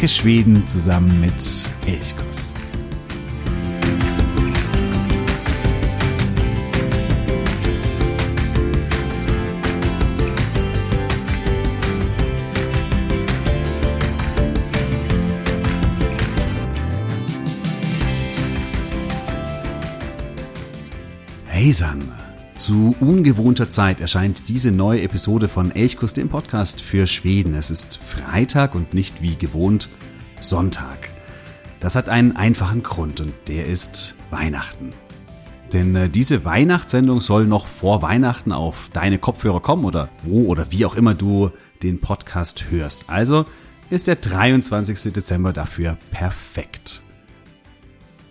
Entdecke Schweden zusammen mit Elchkuss. Heysan! Zu ungewohnter Zeit erscheint diese neue Episode von Elchkuss, dem Podcast für Schweden. Es ist Freitag und nicht wie gewohnt Sonntag. Das hat einen einfachen Grund und der ist Weihnachten. Denn äh, diese Weihnachtssendung soll noch vor Weihnachten auf deine Kopfhörer kommen oder wo oder wie auch immer du den Podcast hörst. Also ist der 23. Dezember dafür perfekt.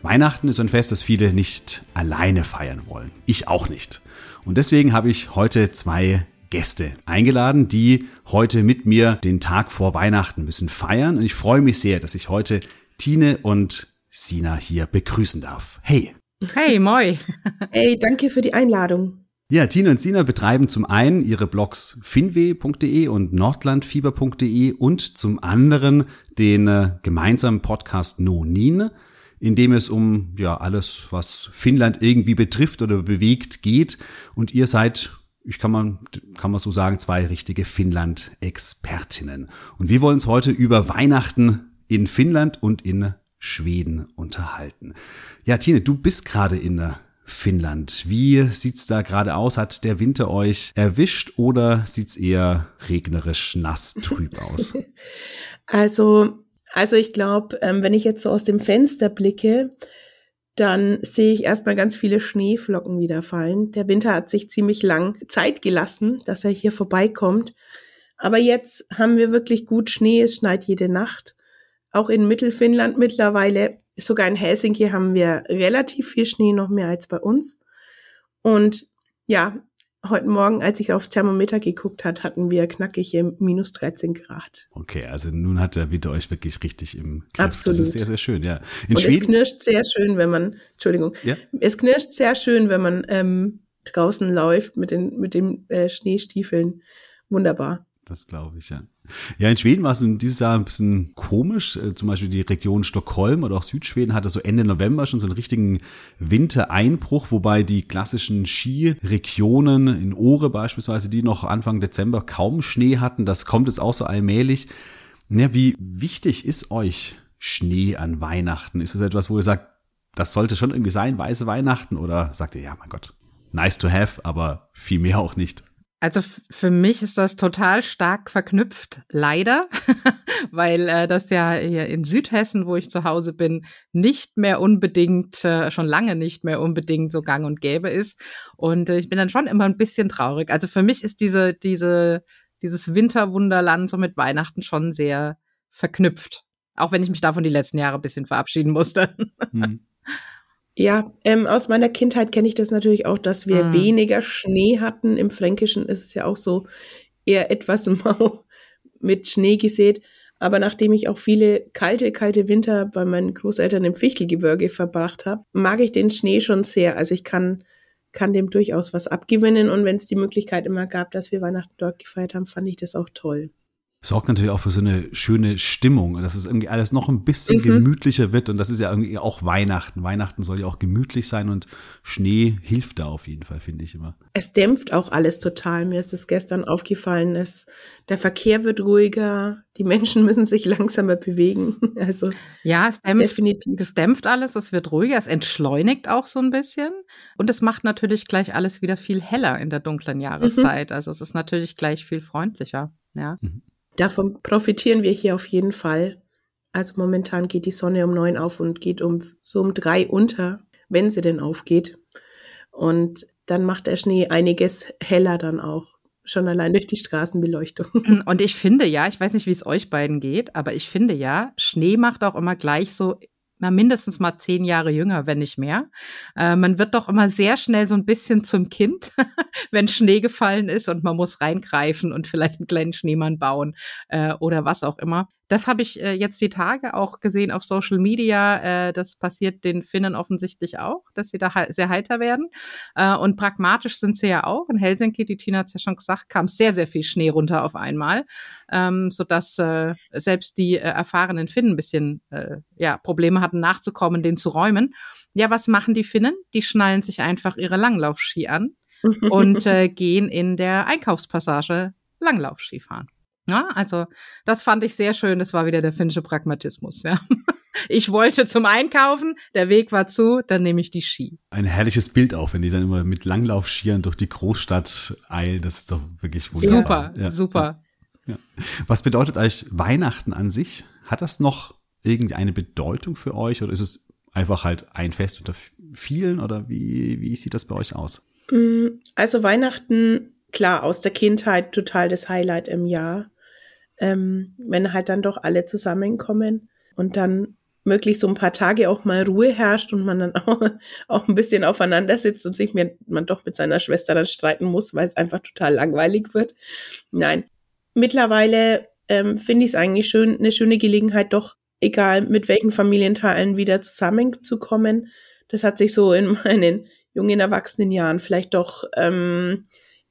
Weihnachten ist ein Fest, das viele nicht alleine feiern wollen. Ich auch nicht. Und deswegen habe ich heute zwei Gäste eingeladen, die heute mit mir den Tag vor Weihnachten ein bisschen feiern. Und ich freue mich sehr, dass ich heute Tine und Sina hier begrüßen darf. Hey. Hey, moi. Hey, danke für die Einladung. Ja, Tine und Sina betreiben zum einen ihre Blogs finwe.de und nordlandfieber.de und zum anderen den äh, gemeinsamen Podcast No Nine in dem es um ja alles, was Finnland irgendwie betrifft oder bewegt, geht. Und ihr seid, ich kann man, kann man so sagen, zwei richtige Finnland-Expertinnen. Und wir wollen uns heute über Weihnachten in Finnland und in Schweden unterhalten. Ja, Tine, du bist gerade in Finnland. Wie sieht's da gerade aus? Hat der Winter euch erwischt oder sieht's eher regnerisch, nass, trüb aus? Also also ich glaube, ähm, wenn ich jetzt so aus dem Fenster blicke, dann sehe ich erstmal ganz viele Schneeflocken wieder fallen. Der Winter hat sich ziemlich lang Zeit gelassen, dass er hier vorbeikommt. Aber jetzt haben wir wirklich gut Schnee, es schneit jede Nacht. Auch in Mittelfinnland mittlerweile, sogar in Helsinki haben wir relativ viel Schnee, noch mehr als bei uns. Und ja, heute Morgen, als ich aufs Thermometer geguckt hat, hatten wir knackige minus 13 Grad. Okay, also nun hat der Winter euch wirklich richtig im Griff. Absolut. Das ist sehr, sehr schön, ja. In Und Schweden es knirscht sehr schön, wenn man, Entschuldigung, ja? es knirscht sehr schön, wenn man ähm, draußen läuft mit den, mit den äh, Schneestiefeln. Wunderbar. Das glaube ich, ja. Ja, in Schweden war es dieses Jahr ein bisschen komisch. Äh, zum Beispiel die Region Stockholm oder auch Südschweden hatte so Ende November schon so einen richtigen Wintereinbruch, wobei die klassischen Skiregionen in Ore beispielsweise, die noch Anfang Dezember kaum Schnee hatten, das kommt jetzt auch so allmählich. Ja, wie wichtig ist euch Schnee an Weihnachten? Ist das etwas, wo ihr sagt, das sollte schon irgendwie sein, weiße Weihnachten? Oder sagt ihr, ja, mein Gott, nice to have, aber viel mehr auch nicht? Also für mich ist das total stark verknüpft, leider, weil äh, das ja hier in Südhessen, wo ich zu Hause bin, nicht mehr unbedingt, äh, schon lange nicht mehr unbedingt so gang und gäbe ist. Und äh, ich bin dann schon immer ein bisschen traurig. Also für mich ist diese, diese, dieses Winterwunderland so mit Weihnachten schon sehr verknüpft. Auch wenn ich mich davon die letzten Jahre ein bisschen verabschieden musste. Hm. Ja, ähm, aus meiner Kindheit kenne ich das natürlich auch, dass wir mhm. weniger Schnee hatten. Im Fränkischen ist es ja auch so eher etwas mau mit Schnee gesät. Aber nachdem ich auch viele kalte, kalte Winter bei meinen Großeltern im Fichtelgebirge verbracht habe, mag ich den Schnee schon sehr. Also ich kann, kann dem durchaus was abgewinnen. Und wenn es die Möglichkeit immer gab, dass wir Weihnachten dort gefeiert haben, fand ich das auch toll sorgt natürlich auch für so eine schöne Stimmung, dass es irgendwie alles noch ein bisschen mhm. gemütlicher wird und das ist ja irgendwie auch Weihnachten. Weihnachten soll ja auch gemütlich sein und Schnee hilft da auf jeden Fall, finde ich immer. Es dämpft auch alles total. Mir ist es gestern aufgefallen, dass der Verkehr wird ruhiger, die Menschen müssen sich langsamer bewegen. Also ja, es dämpft, definitiv. es dämpft alles, es wird ruhiger, es entschleunigt auch so ein bisschen und es macht natürlich gleich alles wieder viel heller in der dunklen Jahreszeit. Mhm. Also es ist natürlich gleich viel freundlicher. Ja. Mhm. Davon profitieren wir hier auf jeden Fall. Also momentan geht die Sonne um neun auf und geht um so um drei unter, wenn sie denn aufgeht. Und dann macht der Schnee einiges heller dann auch. Schon allein durch die Straßenbeleuchtung. Und ich finde ja, ich weiß nicht, wie es euch beiden geht, aber ich finde ja, Schnee macht auch immer gleich so na, mindestens mal zehn Jahre jünger, wenn nicht mehr. Äh, man wird doch immer sehr schnell so ein bisschen zum Kind, wenn Schnee gefallen ist und man muss reingreifen und vielleicht einen kleinen Schneemann bauen äh, oder was auch immer. Das habe ich äh, jetzt die Tage auch gesehen auf Social Media. Äh, das passiert den Finnen offensichtlich auch, dass sie da he sehr heiter werden. Äh, und pragmatisch sind sie ja auch. In Helsinki, die Tina hat es ja schon gesagt, kam sehr, sehr viel Schnee runter auf einmal, ähm, sodass äh, selbst die äh, erfahrenen Finnen ein bisschen äh, ja, Probleme hatten, nachzukommen, den zu räumen. Ja, was machen die Finnen? Die schnallen sich einfach ihre Langlaufski an und äh, gehen in der Einkaufspassage Langlaufski fahren. Ja, also das fand ich sehr schön. Das war wieder der finnische Pragmatismus. Ja. Ich wollte zum Einkaufen, der Weg war zu, dann nehme ich die Ski. Ein herrliches Bild auch, wenn die dann immer mit Langlaufskiern durch die Großstadt eilen. Das ist doch wirklich wunderbar. Super, ja. super. Ja. Was bedeutet eigentlich Weihnachten an sich? Hat das noch irgendeine Bedeutung für euch oder ist es einfach halt ein Fest unter vielen oder wie, wie sieht das bei euch aus? Mm, also Weihnachten, klar, aus der Kindheit total das Highlight im Jahr ähm, wenn halt dann doch alle zusammenkommen und dann möglichst so ein paar Tage auch mal Ruhe herrscht und man dann auch, auch ein bisschen aufeinander sitzt und sich mir, man doch mit seiner Schwester dann streiten muss, weil es einfach total langweilig wird. Nein. Mittlerweile ähm, finde ich es eigentlich schön, eine schöne Gelegenheit, doch egal mit welchen Familienteilen wieder zusammenzukommen. Das hat sich so in meinen jungen Erwachsenenjahren vielleicht doch ähm,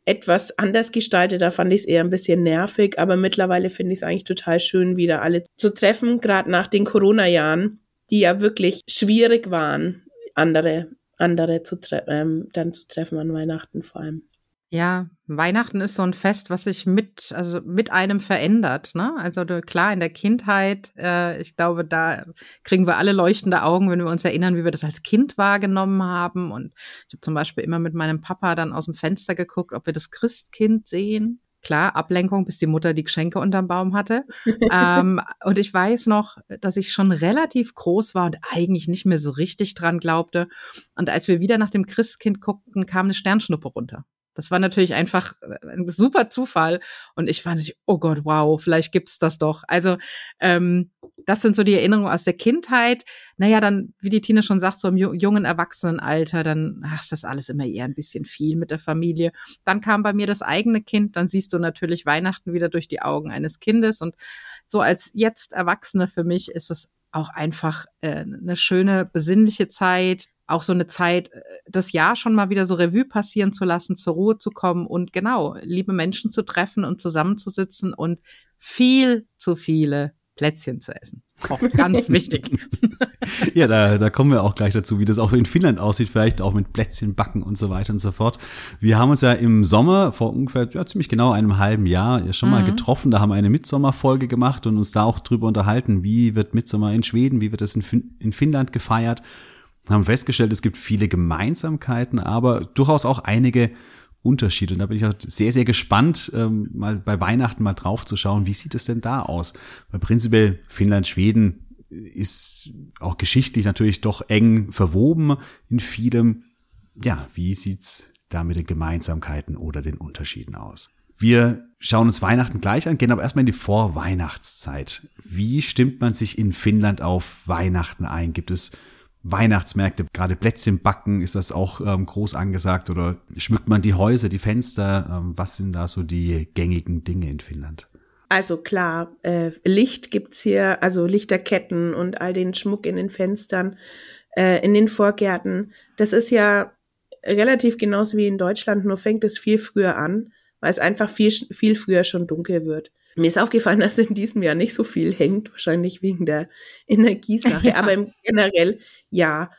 etwas anders gestaltet. Da fand ich es eher ein bisschen nervig, aber mittlerweile finde ich es eigentlich total schön, wieder alle zu treffen, gerade nach den Corona-Jahren, die ja wirklich schwierig waren, andere, andere zu ähm, dann zu treffen an Weihnachten vor allem. Ja, Weihnachten ist so ein Fest, was sich mit, also mit einem verändert. Ne? Also klar, in der Kindheit, äh, ich glaube, da kriegen wir alle leuchtende Augen, wenn wir uns erinnern, wie wir das als Kind wahrgenommen haben. Und ich habe zum Beispiel immer mit meinem Papa dann aus dem Fenster geguckt, ob wir das Christkind sehen. Klar, Ablenkung, bis die Mutter die Geschenke unterm Baum hatte. ähm, und ich weiß noch, dass ich schon relativ groß war und eigentlich nicht mehr so richtig dran glaubte. Und als wir wieder nach dem Christkind guckten, kam eine Sternschnuppe runter. Das war natürlich einfach äh, ein super Zufall. Und ich fand, oh Gott, wow, vielleicht gibt's das doch. Also ähm, das sind so die Erinnerungen aus der Kindheit. Naja, dann, wie die Tina schon sagt, so im jungen Erwachsenenalter, dann ach, ist das alles immer eher ein bisschen viel mit der Familie. Dann kam bei mir das eigene Kind, dann siehst du natürlich Weihnachten wieder durch die Augen eines Kindes. Und so als jetzt Erwachsene für mich ist es auch einfach äh, eine schöne, besinnliche Zeit, auch so eine Zeit, äh, das Jahr schon mal wieder so Revue passieren zu lassen, zur Ruhe zu kommen und genau, liebe Menschen zu treffen und zusammenzusitzen und viel zu viele Plätzchen zu essen. Auch ganz wichtig. ja, da, da kommen wir auch gleich dazu, wie das auch in Finnland aussieht, vielleicht auch mit Plätzchen backen und so weiter und so fort. Wir haben uns ja im Sommer vor ungefähr ja, ziemlich genau einem halben Jahr ja schon mal mhm. getroffen. Da haben wir eine Mitsommerfolge gemacht und uns da auch drüber unterhalten, wie wird Mitsommer in Schweden, wie wird es in, fin in Finnland gefeiert haben festgestellt, es gibt viele Gemeinsamkeiten, aber durchaus auch einige Unterschiede. Und da bin ich auch sehr, sehr gespannt, ähm, mal bei Weihnachten mal drauf zu schauen, wie sieht es denn da aus? Weil prinzipiell Finnland, Schweden ist auch geschichtlich natürlich doch eng verwoben in vielem. Ja, wie sieht's da mit den Gemeinsamkeiten oder den Unterschieden aus? Wir schauen uns Weihnachten gleich an, gehen aber erstmal in die Vorweihnachtszeit. Wie stimmt man sich in Finnland auf Weihnachten ein? Gibt es Weihnachtsmärkte, gerade Plätzchen backen, ist das auch ähm, groß angesagt oder schmückt man die Häuser, die Fenster? Ähm, was sind da so die gängigen Dinge in Finnland? Also klar, äh, Licht gibt's hier, also Lichterketten und all den Schmuck in den Fenstern, äh, in den Vorgärten. Das ist ja relativ genauso wie in Deutschland, nur fängt es viel früher an, weil es einfach viel, viel früher schon dunkel wird. Mir ist aufgefallen, dass in diesem Jahr nicht so viel hängt, wahrscheinlich wegen der Energiesache, ja. aber im generell ja.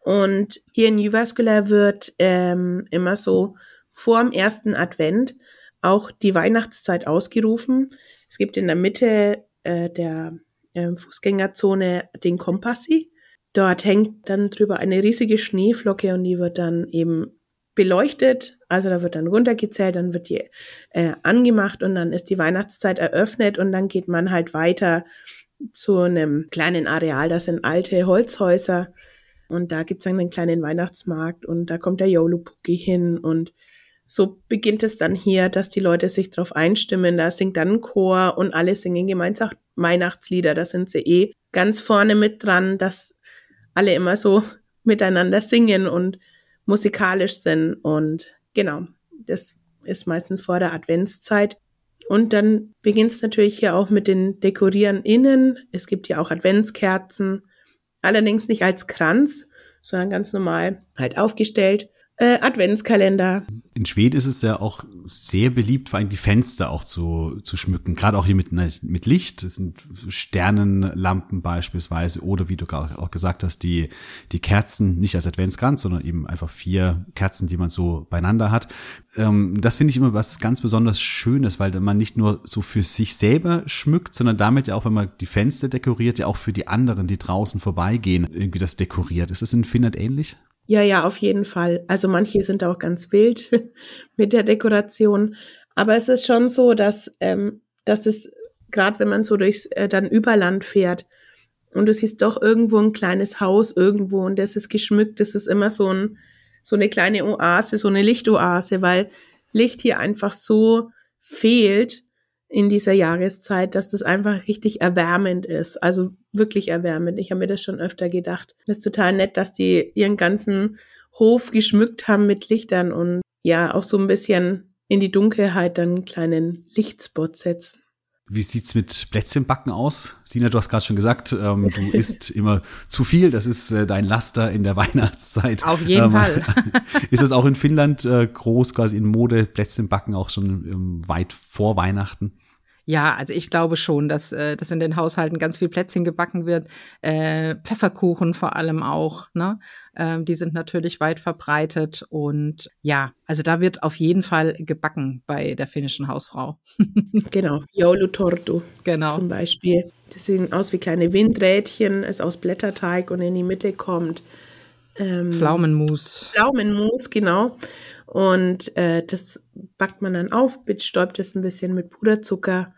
Und hier in Jyväskylä wird ähm, immer so vor dem ersten Advent auch die Weihnachtszeit ausgerufen. Es gibt in der Mitte äh, der äh, Fußgängerzone den Kompassi. Dort hängt dann drüber eine riesige Schneeflocke und die wird dann eben beleuchtet. Also da wird dann runtergezählt, dann wird die äh, angemacht und dann ist die Weihnachtszeit eröffnet und dann geht man halt weiter zu einem kleinen Areal. Das sind alte Holzhäuser und da gibt's dann einen kleinen Weihnachtsmarkt und da kommt der Yolo-Puki hin und so beginnt es dann hier, dass die Leute sich darauf einstimmen. Da singt dann ein Chor und alle singen gemeinsam Weihnachtslieder. Da sind sie eh ganz vorne mit dran, dass alle immer so miteinander singen und musikalisch sind. Und genau, das ist meistens vor der Adventszeit. Und dann beginnt es natürlich hier auch mit den Dekorieren innen. Es gibt ja auch Adventskerzen, allerdings nicht als Kranz, sondern ganz normal halt aufgestellt äh, Adventskalender. In Schweden ist es ja auch sehr beliebt, vor allem die Fenster auch zu, zu schmücken. Gerade auch hier mit, mit Licht. Das sind Sternenlampen beispielsweise. Oder wie du auch gesagt hast, die, die Kerzen nicht als Adventskranz, sondern eben einfach vier Kerzen, die man so beieinander hat. Ähm, das finde ich immer was ganz besonders Schönes, weil man nicht nur so für sich selber schmückt, sondern damit ja auch, wenn man die Fenster dekoriert, ja auch für die anderen, die draußen vorbeigehen, irgendwie das dekoriert. Ist das in Finnland ähnlich? Ja, ja, auf jeden Fall. Also manche sind auch ganz wild mit der Dekoration. Aber es ist schon so, dass, ähm, dass es, gerade wenn man so durchs äh, dann Überland fährt und du siehst doch irgendwo ein kleines Haus irgendwo und das ist geschmückt, das ist immer so ein, so eine kleine Oase, so eine Lichtoase, weil Licht hier einfach so fehlt in dieser Jahreszeit, dass das einfach richtig erwärmend ist. Also wirklich erwärmend. Ich habe mir das schon öfter gedacht. Das ist total nett, dass die ihren ganzen Hof geschmückt haben mit Lichtern und ja, auch so ein bisschen in die Dunkelheit dann einen kleinen Lichtspot setzen. Wie sieht's mit Plätzchenbacken aus? Sina, du hast gerade schon gesagt, ähm, du isst immer zu viel. Das ist äh, dein Laster in der Weihnachtszeit. Auf jeden ähm, Fall. ist es auch in Finnland äh, groß, quasi in Mode, Plätzchenbacken auch schon ähm, weit vor Weihnachten? Ja, also ich glaube schon, dass, äh, dass in den Haushalten ganz viel Plätzchen gebacken wird. Äh, Pfefferkuchen vor allem auch. Ne? Ähm, die sind natürlich weit verbreitet. Und ja, also da wird auf jeden Fall gebacken bei der finnischen Hausfrau. genau, Joulutortu genau. zum Beispiel. Das sehen aus wie kleine Windrädchen, ist aus Blätterteig und in die Mitte kommt ähm, Pflaumenmus. Pflaumenmus, genau. Und äh, das backt man dann auf, bestäubt es ein bisschen mit Puderzucker.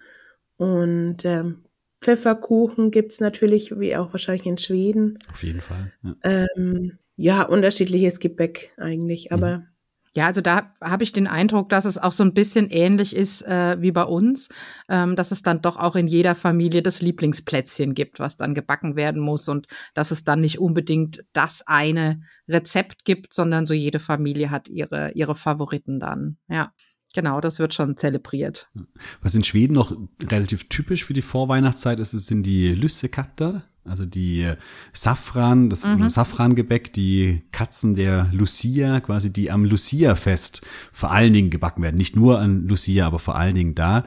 Und ähm, Pfefferkuchen gibt's natürlich, wie auch wahrscheinlich in Schweden. Auf jeden Fall. Ja, ähm, ja unterschiedliches Gebäck eigentlich, aber mhm. Ja, also da habe ich den Eindruck, dass es auch so ein bisschen ähnlich ist äh, wie bei uns, ähm, dass es dann doch auch in jeder Familie das Lieblingsplätzchen gibt, was dann gebacken werden muss und dass es dann nicht unbedingt das eine Rezept gibt, sondern so jede Familie hat ihre, ihre Favoriten dann. Ja. Genau, das wird schon zelebriert. Was in Schweden noch relativ typisch für die Vorweihnachtszeit ist, sind die Lüssekatter. Also die Safran, das mhm. Safrangebäck, die Katzen der Lucia, quasi die am Lucia-Fest vor allen Dingen gebacken werden. Nicht nur an Lucia, aber vor allen Dingen da.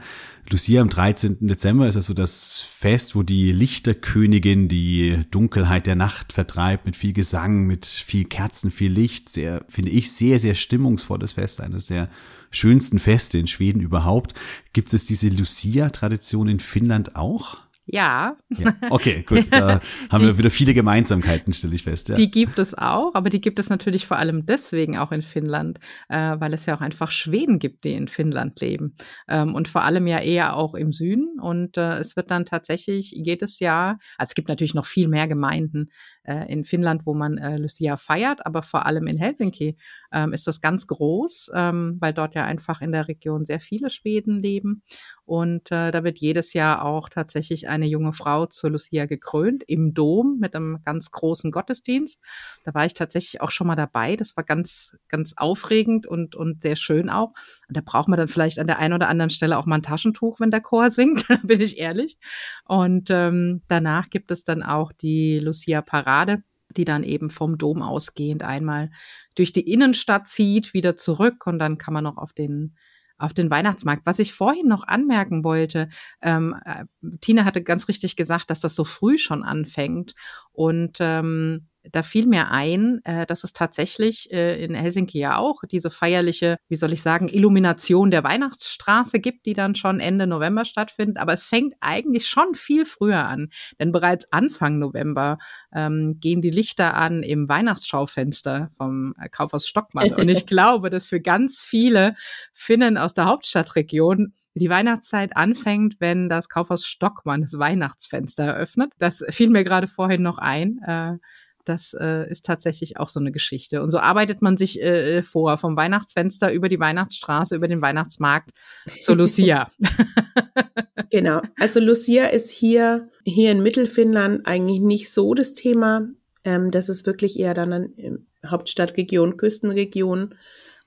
Lucia am 13. Dezember ist also das Fest, wo die Lichterkönigin die Dunkelheit der Nacht vertreibt mit viel Gesang, mit viel Kerzen, viel Licht. Sehr, finde ich, sehr, sehr stimmungsvolles Fest, eines der schönsten Feste in Schweden überhaupt. Gibt es diese Lucia-Tradition in Finnland auch? Ja. ja. Okay, gut. Da haben die, wir wieder viele Gemeinsamkeiten, stelle ich fest. Ja. Die gibt es auch, aber die gibt es natürlich vor allem deswegen auch in Finnland, äh, weil es ja auch einfach Schweden gibt, die in Finnland leben. Ähm, und vor allem ja eher auch im Süden. Und äh, es wird dann tatsächlich jedes Jahr, also es gibt natürlich noch viel mehr Gemeinden äh, in Finnland, wo man äh, Lucia feiert, aber vor allem in Helsinki ähm, ist das ganz groß, ähm, weil dort ja einfach in der Region sehr viele Schweden leben. Und äh, da wird jedes Jahr auch tatsächlich eine junge Frau zur Lucia gekrönt im Dom mit einem ganz großen Gottesdienst. Da war ich tatsächlich auch schon mal dabei. Das war ganz, ganz aufregend und, und sehr schön auch. Da braucht man dann vielleicht an der einen oder anderen Stelle auch mal ein Taschentuch, wenn der Chor singt, bin ich ehrlich. Und ähm, danach gibt es dann auch die Lucia Parade die dann eben vom Dom ausgehend einmal durch die Innenstadt zieht, wieder zurück und dann kann man noch auf den auf den Weihnachtsmarkt. Was ich vorhin noch anmerken wollte, ähm, äh, Tina hatte ganz richtig gesagt, dass das so früh schon anfängt. Und ähm, da fiel mir ein, äh, dass es tatsächlich äh, in Helsinki ja auch diese feierliche, wie soll ich sagen, Illumination der Weihnachtsstraße gibt, die dann schon Ende November stattfindet. Aber es fängt eigentlich schon viel früher an, denn bereits Anfang November ähm, gehen die Lichter an im Weihnachtsschaufenster vom äh, Kaufhaus Stockmann. Und ich glaube, dass für ganz viele Finnen aus der Hauptstadtregion die Weihnachtszeit anfängt, wenn das Kaufhaus Stockmann das Weihnachtsfenster eröffnet. Das fiel mir gerade vorhin noch ein. Äh, das äh, ist tatsächlich auch so eine Geschichte. Und so arbeitet man sich äh, äh vor, vom Weihnachtsfenster über die Weihnachtsstraße, über den Weihnachtsmarkt zur Lucia. genau. Also Lucia ist hier, hier in Mittelfinnland eigentlich nicht so das Thema. Ähm, das ist wirklich eher dann in Hauptstadtregion, Küstenregion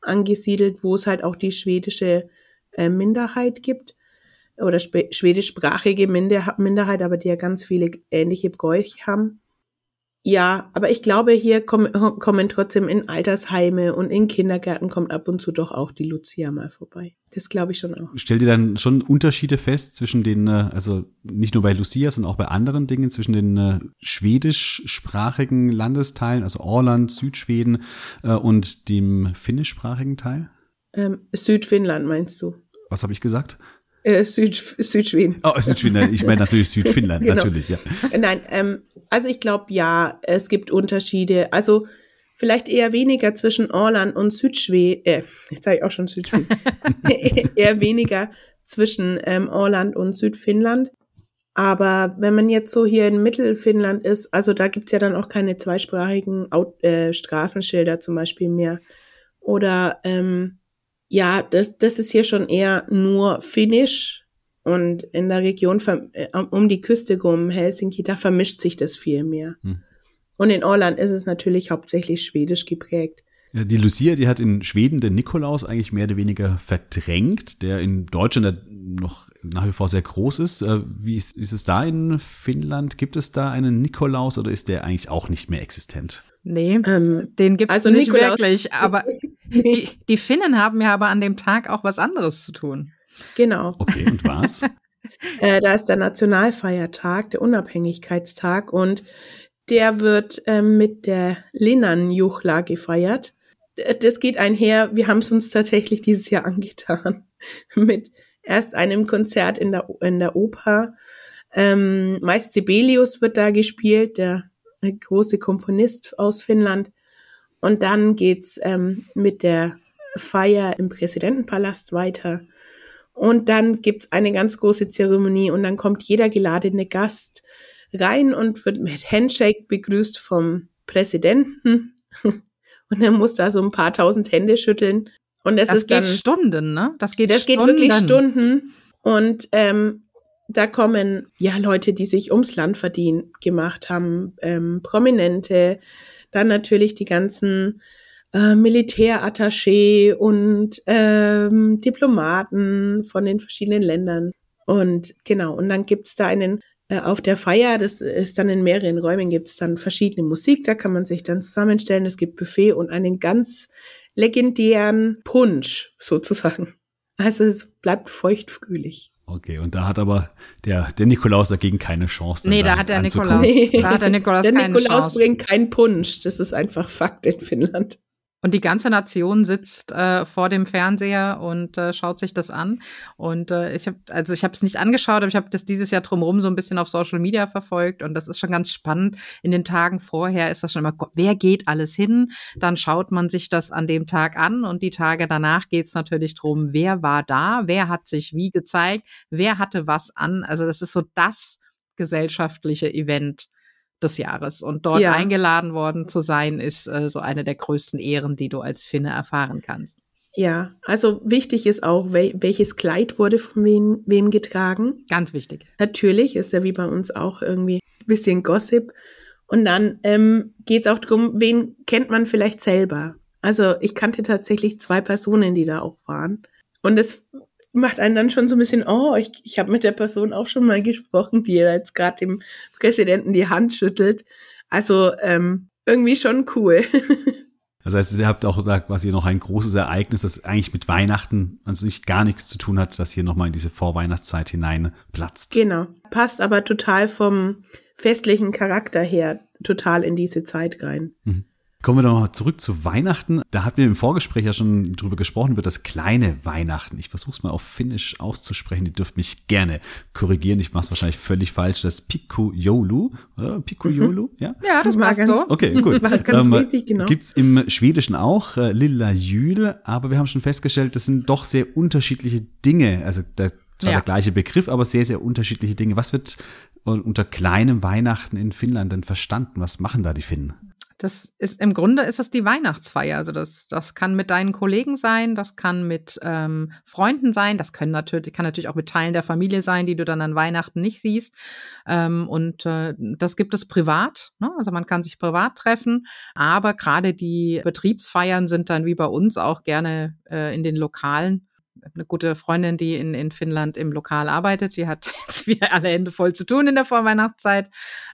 angesiedelt, wo es halt auch die schwedische äh, Minderheit gibt. oder schwedischsprachige Minderheit, aber die ja ganz viele ähnliche Bräuche haben. Ja, aber ich glaube, hier kommen, kommen trotzdem in Altersheime und in Kindergärten kommt ab und zu doch auch die Lucia mal vorbei. Das glaube ich schon auch. Stellt ihr dann schon Unterschiede fest zwischen den, äh, also nicht nur bei Lucia, sondern auch bei anderen Dingen, zwischen den äh, schwedischsprachigen Landesteilen, also Orland, Südschweden äh, und dem finnischsprachigen Teil? Ähm, Südfinnland meinst du? Was habe ich gesagt? Äh, Süd, Südschweden. Oh, Südschweden. Ich meine natürlich Südfinnland, genau. natürlich, ja. Nein, ähm, also ich glaube, ja, es gibt Unterschiede. Also vielleicht eher weniger zwischen Orland und Südschweden. Äh, jetzt sage ich auch schon Südschweden. eher weniger zwischen ähm, Orland und Südfinnland. Aber wenn man jetzt so hier in Mittelfinnland ist, also da gibt's ja dann auch keine zweisprachigen Out äh, Straßenschilder zum Beispiel mehr. Oder ähm, ja, das, das ist hier schon eher nur Finnisch. Und in der Region äh, um die Küste um Helsinki, da vermischt sich das viel mehr. Hm. Und in Orland ist es natürlich hauptsächlich schwedisch geprägt. Ja, die Lucia, die hat in Schweden den Nikolaus eigentlich mehr oder weniger verdrängt, der in Deutschland noch nach wie vor sehr groß ist. Äh, wie ist, wie ist es da in Finnland? Gibt es da einen Nikolaus oder ist der eigentlich auch nicht mehr existent? Nee, ähm, den gibt es also nicht Nikolaus wirklich. Aber die, die Finnen haben ja aber an dem Tag auch was anderes zu tun. Genau. Okay, und was? äh, da ist der Nationalfeiertag, der Unabhängigkeitstag und der wird ähm, mit der Linnanjuchla gefeiert. Das geht einher, wir haben es uns tatsächlich dieses Jahr angetan, mit erst einem Konzert in der, in der Oper. Ähm, meist Sibelius wird da gespielt, der große Komponist aus Finnland. Und dann geht's ähm, mit der Feier im Präsidentenpalast weiter. Und dann gibt's eine ganz große Zeremonie und dann kommt jeder geladene Gast rein und wird mit Handshake begrüßt vom Präsidenten. Und er muss da so ein paar tausend Hände schütteln. Und das, das ist geht dann, Stunden, ne? Das geht das Stunden. geht wirklich Stunden. Und ähm, da kommen ja Leute, die sich ums Land verdienen gemacht haben, ähm, Prominente, dann natürlich die ganzen äh, Militärattaché und ähm, Diplomaten von den verschiedenen Ländern. Und genau, und dann gibt's da einen äh, auf der Feier, das ist dann in mehreren Räumen, gibt's dann verschiedene Musik, da kann man sich dann zusammenstellen. Es gibt Buffet und einen ganz legendären Punsch sozusagen. Also es bleibt feuchtfrühlich. Okay, und da hat aber der, der Nikolaus dagegen keine Chance. Nee, da hat der Nikolaus, da hat der Nikolaus der keine Nikolaus Chance. bringt keinen Punsch. Das ist einfach Fakt in Finnland. Und die ganze Nation sitzt äh, vor dem Fernseher und äh, schaut sich das an. Und äh, ich habe, also ich habe es nicht angeschaut, aber ich habe das dieses Jahr drumherum so ein bisschen auf Social Media verfolgt. Und das ist schon ganz spannend. In den Tagen vorher ist das schon immer, wer geht alles hin? Dann schaut man sich das an dem Tag an und die Tage danach geht es natürlich drum, wer war da, wer hat sich wie gezeigt, wer hatte was an. Also das ist so das gesellschaftliche Event des Jahres. Und dort ja. eingeladen worden zu sein, ist äh, so eine der größten Ehren, die du als Finne erfahren kannst. Ja, also wichtig ist auch, wel welches Kleid wurde von wem, wem getragen. Ganz wichtig. Natürlich, ist ja wie bei uns auch irgendwie ein bisschen Gossip. Und dann ähm, geht es auch darum, wen kennt man vielleicht selber. Also ich kannte tatsächlich zwei Personen, die da auch waren. Und es macht einen dann schon so ein bisschen, oh, ich, ich habe mit der Person auch schon mal gesprochen, die jetzt gerade dem Präsidenten die Hand schüttelt. Also ähm, irgendwie schon cool. Das heißt, ihr habt auch da quasi noch ein großes Ereignis, das eigentlich mit Weihnachten also nicht gar nichts zu tun hat, das hier nochmal in diese Vorweihnachtszeit hinein platzt. Genau. Passt aber total vom festlichen Charakter her total in diese Zeit rein. Mhm. Kommen wir doch noch zurück zu Weihnachten. Da hatten wir im Vorgespräch ja schon drüber gesprochen, über das kleine Weihnachten. Ich versuche es mal auf Finnisch auszusprechen. Die dürft mich gerne korrigieren. Ich mache es wahrscheinlich völlig falsch. Das Pikku Joulu, oder? Pikku Joulu, mhm. ja? Ja, das passt so. Okay, gut. War ganz ähm, richtig, genau. Gibt's im Schwedischen auch, äh, Lilla Jül, aber wir haben schon festgestellt, das sind doch sehr unterschiedliche Dinge. Also der zwar ja. der gleiche Begriff, aber sehr, sehr unterschiedliche Dinge. Was wird unter kleinem Weihnachten in Finnland denn verstanden? Was machen da die Finnen? Das ist im Grunde ist es die Weihnachtsfeier. Also das, das kann mit deinen Kollegen sein, das kann mit ähm, Freunden sein, das können natürlich, kann natürlich auch mit Teilen der Familie sein, die du dann an Weihnachten nicht siehst. Ähm, und äh, das gibt es privat. Ne? Also man kann sich privat treffen, aber gerade die Betriebsfeiern sind dann wie bei uns auch gerne äh, in den lokalen eine gute Freundin, die in, in Finnland im Lokal arbeitet. Die hat jetzt wieder alle Hände voll zu tun in der Vorweihnachtszeit.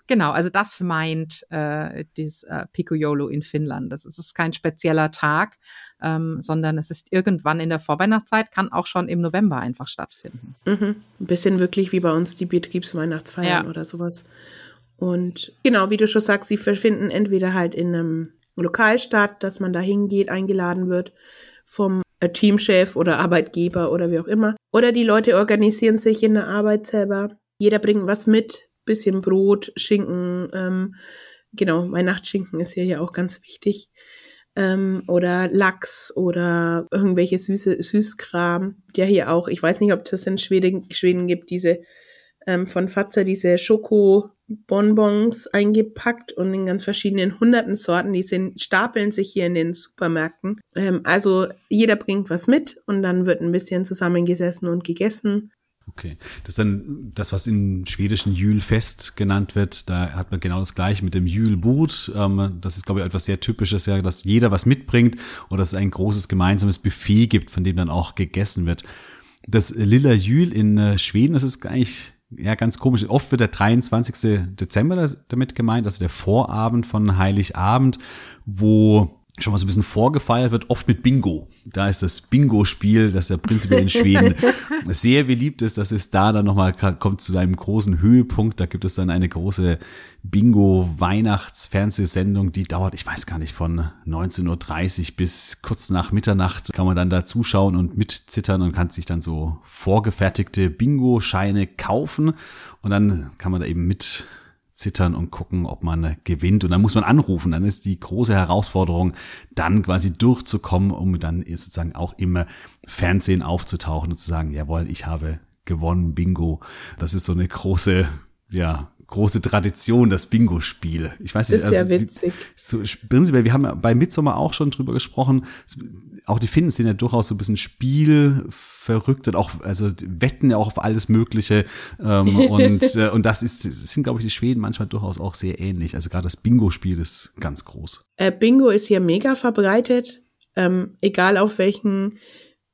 Genau, also das meint äh, dieses äh, Piccolo in Finnland. Das ist, ist kein spezieller Tag, ähm, sondern es ist irgendwann in der Vorweihnachtszeit, kann auch schon im November einfach stattfinden. Mhm. Ein bisschen wirklich wie bei uns die Betriebsweihnachtsfeiern ja. oder sowas. Und genau, wie du schon sagst, sie finden entweder halt in einem Lokal statt, dass man da hingeht, eingeladen wird vom Teamchef oder Arbeitgeber oder wie auch immer. Oder die Leute organisieren sich in der Arbeit selber. Jeder bringt was mit, bisschen Brot, Schinken, ähm, genau, Weihnachtsschinken ist hier ja auch ganz wichtig. Ähm, oder Lachs oder irgendwelche süße Süßkram. Ja, hier auch, ich weiß nicht, ob das in Schweden, Schweden gibt, diese ähm, von Fatzer, diese Schoko-Bonbons eingepackt und in ganz verschiedenen hunderten Sorten. Die sind, stapeln sich hier in den Supermärkten. Ähm, also jeder bringt was mit und dann wird ein bisschen zusammengesessen und gegessen. Okay, das ist dann das, was im schwedischen Jülfest genannt wird. Da hat man genau das Gleiche mit dem Jülbord. Ähm, das ist, glaube ich, etwas sehr Typisches, ja, dass jeder was mitbringt oder dass es ein großes gemeinsames Buffet gibt, von dem dann auch gegessen wird. Das Lilla Jül in äh, Schweden, das ist eigentlich ja, ganz komisch. Oft wird der 23. Dezember damit gemeint, also der Vorabend von Heiligabend, wo schon mal so ein bisschen vorgefeiert wird, oft mit Bingo. Da ist das Bingo-Spiel, das ja prinzipiell in Schweden sehr beliebt ist. Das ist da dann nochmal, kommt zu einem großen Höhepunkt. Da gibt es dann eine große Bingo-Weihnachts-Fernsehsendung, die dauert, ich weiß gar nicht, von 19.30 Uhr bis kurz nach Mitternacht kann man dann da zuschauen und mitzittern und kann sich dann so vorgefertigte Bingo-Scheine kaufen. Und dann kann man da eben mit zittern und gucken, ob man gewinnt. Und dann muss man anrufen. Dann ist die große Herausforderung, dann quasi durchzukommen, um dann sozusagen auch im Fernsehen aufzutauchen und zu sagen, jawohl, ich habe gewonnen, Bingo. Das ist so eine große, ja, große Tradition, das Bingo-Spiel. Ich weiß nicht, das ist also, ja witzig. So, prinzipiell, wir haben bei Midsommar auch schon drüber gesprochen. Auch die Finnen sind ja durchaus so ein bisschen spielverrückt und auch, also wetten ja auch auf alles Mögliche. Ähm, und, äh, und das ist, sind, glaube ich, die Schweden manchmal durchaus auch sehr ähnlich. Also gerade das Bingo-Spiel ist ganz groß. Äh, Bingo ist hier mega verbreitet. Ähm, egal auf welchen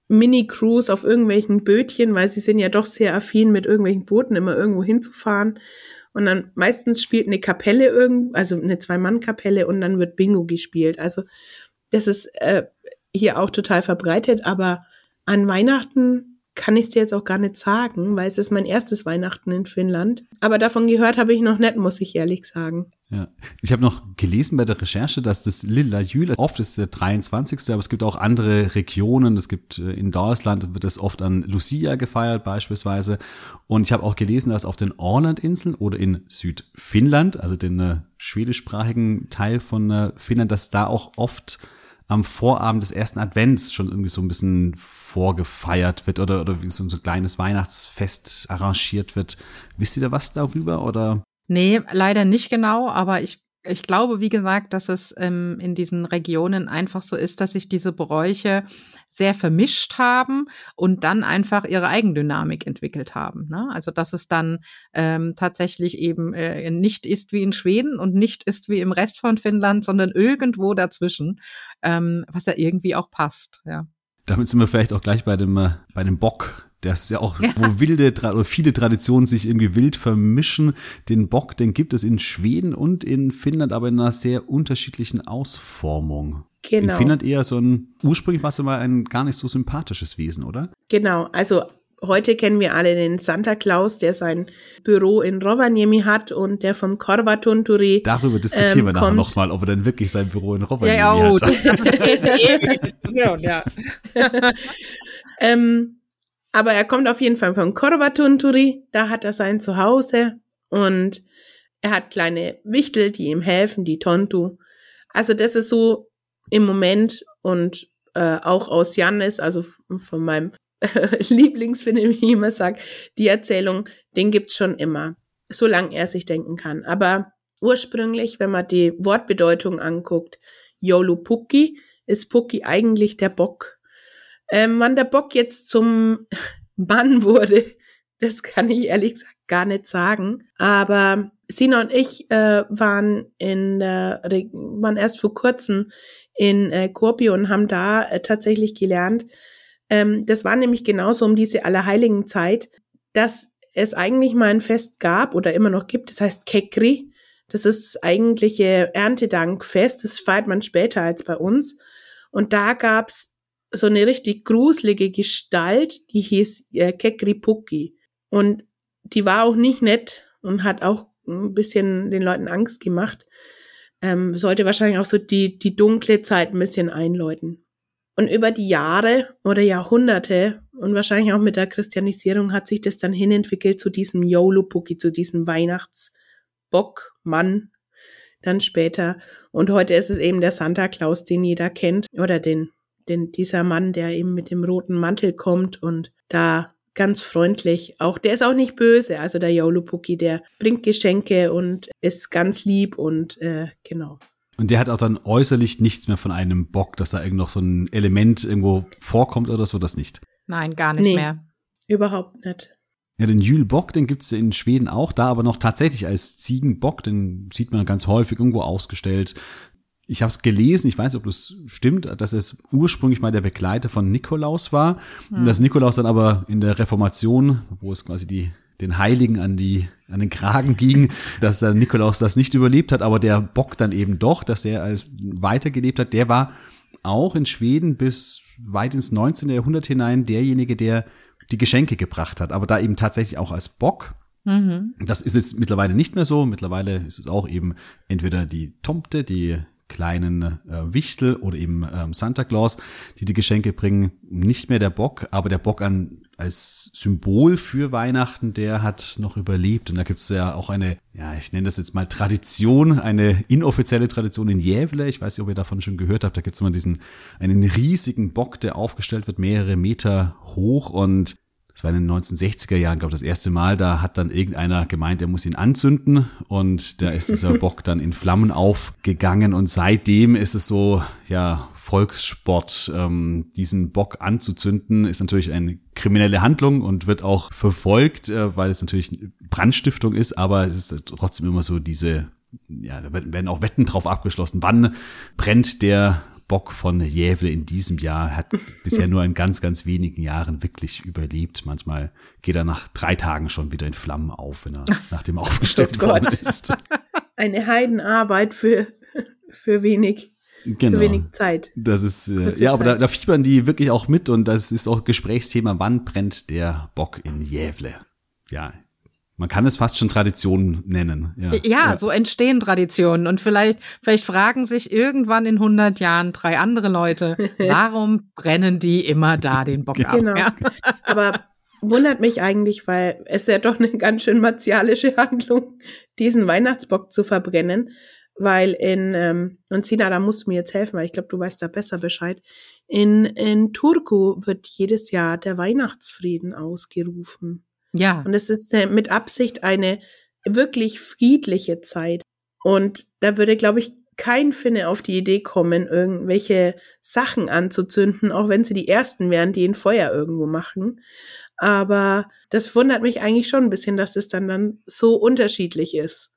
Mini-Cruise, auf irgendwelchen Bötchen, weil sie sind ja doch sehr affin mit irgendwelchen Booten immer irgendwo hinzufahren. Und dann meistens spielt eine Kapelle irgend, also eine Zwei-Mann-Kapelle und dann wird Bingo gespielt. Also das ist äh, hier auch total verbreitet, aber an Weihnachten kann ich es dir jetzt auch gar nicht sagen, weil es ist mein erstes Weihnachten in Finnland. Aber davon gehört habe ich noch nicht, muss ich ehrlich sagen. Ja, ich habe noch gelesen bei der Recherche, dass das Lilla Jül oft ist der 23. Aber es gibt auch andere Regionen. Es gibt äh, in Deutschland wird es oft an Lucia gefeiert beispielsweise. Und ich habe auch gelesen, dass auf den Orlandinseln oder in Südfinnland, also den äh, schwedischsprachigen Teil von äh, Finnland, dass da auch oft am Vorabend des ersten Advents schon irgendwie so ein bisschen vorgefeiert wird oder, oder wie so ein kleines Weihnachtsfest arrangiert wird. Wisst ihr da was darüber oder? Nee, leider nicht genau, aber ich ich glaube, wie gesagt, dass es ähm, in diesen Regionen einfach so ist, dass sich diese Bräuche sehr vermischt haben und dann einfach ihre Eigendynamik entwickelt haben. Ne? Also dass es dann ähm, tatsächlich eben äh, nicht ist wie in Schweden und nicht ist wie im Rest von Finnland, sondern irgendwo dazwischen, ähm, was ja irgendwie auch passt. Ja. Damit sind wir vielleicht auch gleich bei dem, äh, bei dem Bock das ist ja auch, ja. wo wilde oder viele Traditionen sich irgendwie wild vermischen. Den Bock, den gibt es in Schweden und in Finnland, aber in einer sehr unterschiedlichen Ausformung. Genau. In Finnland eher so ein, ursprünglich war es immer ein gar nicht so sympathisches Wesen, oder? Genau, also heute kennen wir alle den Santa Claus, der sein Büro in Rovaniemi hat und der vom Korvatunturi. Darüber diskutieren ähm, wir nachher nochmal, ob er denn wirklich sein Büro in Rovaniemi ja, ja, hat. Das ist eine ewige Diskussion, ja. ähm, aber er kommt auf jeden Fall von Korvatunturi, da hat er sein Zuhause und er hat kleine Wichtel, die ihm helfen, die Tontu. Also das ist so im Moment und äh, auch aus Jannis, also von meinem äh, Lieblingsfilm, wie ich immer sage, die Erzählung, den gibt's schon immer, solange er sich denken kann. Aber ursprünglich, wenn man die Wortbedeutung anguckt, Yolu Puki, ist Puki eigentlich der Bock ähm, wann der Bock jetzt zum Mann wurde, das kann ich ehrlich gesagt gar nicht sagen. Aber Sina und ich äh, waren in der waren erst vor kurzem in äh, Kuopio und haben da äh, tatsächlich gelernt, Ähm, das war nämlich genauso um diese Allerheiligen Zeit, dass es eigentlich mal ein Fest gab oder immer noch gibt, das heißt Kekri. Das ist das eigentliche Erntedankfest, das feiert man später als bei uns. Und da gab's so eine richtig gruselige Gestalt, die hieß äh, Kekri Puki. Und die war auch nicht nett und hat auch ein bisschen den Leuten Angst gemacht. Ähm, sollte wahrscheinlich auch so die, die dunkle Zeit ein bisschen einläuten. Und über die Jahre oder Jahrhunderte und wahrscheinlich auch mit der Christianisierung hat sich das dann hinentwickelt zu diesem Yolo-Puki, zu diesem Weihnachtsbockmann dann später. Und heute ist es eben der Santa Claus, den jeder kennt oder den, den, dieser Mann, der eben mit dem roten Mantel kommt und da ganz freundlich auch, der ist auch nicht böse, also der Yolo-Puki, der bringt Geschenke und ist ganz lieb und äh, genau. Und der hat auch dann äußerlich nichts mehr von einem Bock, dass da irgend noch so ein Element irgendwo vorkommt oder so, das nicht. Nein, gar nicht nee, mehr. Überhaupt nicht. Ja, den Jülbock, den gibt's in Schweden auch, da aber noch tatsächlich als Ziegenbock, den sieht man ganz häufig irgendwo ausgestellt. Ich habe es gelesen, ich weiß nicht, ob das stimmt, dass es ursprünglich mal der Begleiter von Nikolaus war. Hm. Und dass Nikolaus dann aber in der Reformation, wo es quasi die den Heiligen an die an den Kragen ging, dass der Nikolaus das nicht überlebt hat, aber der Bock dann eben doch, dass er als weitergelebt hat, der war auch in Schweden bis weit ins 19. Jahrhundert hinein derjenige, der die Geschenke gebracht hat, aber da eben tatsächlich auch als Bock. Mhm. Das ist es mittlerweile nicht mehr so. Mittlerweile ist es auch eben entweder die Tomte, die kleinen äh, Wichtel oder eben ähm, Santa Claus, die die Geschenke bringen. Nicht mehr der Bock, aber der Bock an als Symbol für Weihnachten, der hat noch überlebt. Und da gibt es ja auch eine, ja, ich nenne das jetzt mal Tradition, eine inoffizielle Tradition in Jävle. Ich weiß nicht, ob ihr davon schon gehört habt. Da gibt es mal diesen, einen riesigen Bock, der aufgestellt wird, mehrere Meter hoch und das war in den 1960er Jahren, glaube ich, das erste Mal, da hat dann irgendeiner gemeint, er muss ihn anzünden und da ist dieser Bock dann in Flammen aufgegangen und seitdem ist es so, ja, Volkssport, ähm, diesen Bock anzuzünden, ist natürlich eine kriminelle Handlung und wird auch verfolgt, äh, weil es natürlich Brandstiftung ist, aber es ist trotzdem immer so diese, ja, da werden auch Wetten drauf abgeschlossen, wann brennt der Bock von Jävle in diesem Jahr hat bisher nur in ganz, ganz wenigen Jahren wirklich überlebt. Manchmal geht er nach drei Tagen schon wieder in Flammen auf, wenn er nach dem aufgestellt oh worden ist. Eine Heidenarbeit für, für wenig. Genau. Für wenig Zeit. Das ist, äh, ja, aber da, da fiebern die wirklich auch mit und das ist auch Gesprächsthema. Wann brennt der Bock in Jävle? Ja, man kann es fast schon Tradition nennen. Ja, ja, ja, so entstehen Traditionen. Und vielleicht, vielleicht fragen sich irgendwann in 100 Jahren drei andere Leute, warum brennen die immer da den Bock ab? Genau. Ja. Aber wundert mich eigentlich, weil es ja doch eine ganz schön martialische Handlung, diesen Weihnachtsbock zu verbrennen. Weil in, ähm, und Sina, da musst du mir jetzt helfen, weil ich glaube, du weißt da besser Bescheid. In, in Turku wird jedes Jahr der Weihnachtsfrieden ausgerufen. Ja. Und es ist äh, mit Absicht eine wirklich friedliche Zeit. Und da würde, glaube ich, kein Finne auf die Idee kommen, irgendwelche Sachen anzuzünden, auch wenn sie die ersten wären, die ein Feuer irgendwo machen. Aber das wundert mich eigentlich schon ein bisschen, dass es dann dann so unterschiedlich ist.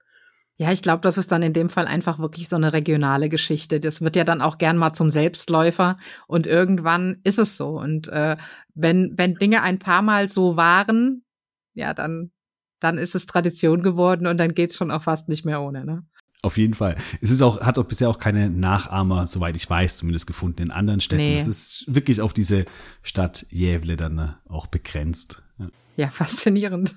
Ja, ich glaube, das ist dann in dem Fall einfach wirklich so eine regionale Geschichte. Das wird ja dann auch gern mal zum Selbstläufer und irgendwann ist es so. Und äh, wenn, wenn Dinge ein paar Mal so waren, ja, dann, dann ist es Tradition geworden und dann geht's schon auch fast nicht mehr ohne, ne? Auf jeden Fall. Es ist auch, hat auch bisher auch keine Nachahmer, soweit ich weiß, zumindest gefunden in anderen Städten. Nee. Es ist wirklich auf diese Stadt Jävle dann äh, auch begrenzt. Ja, ja faszinierend.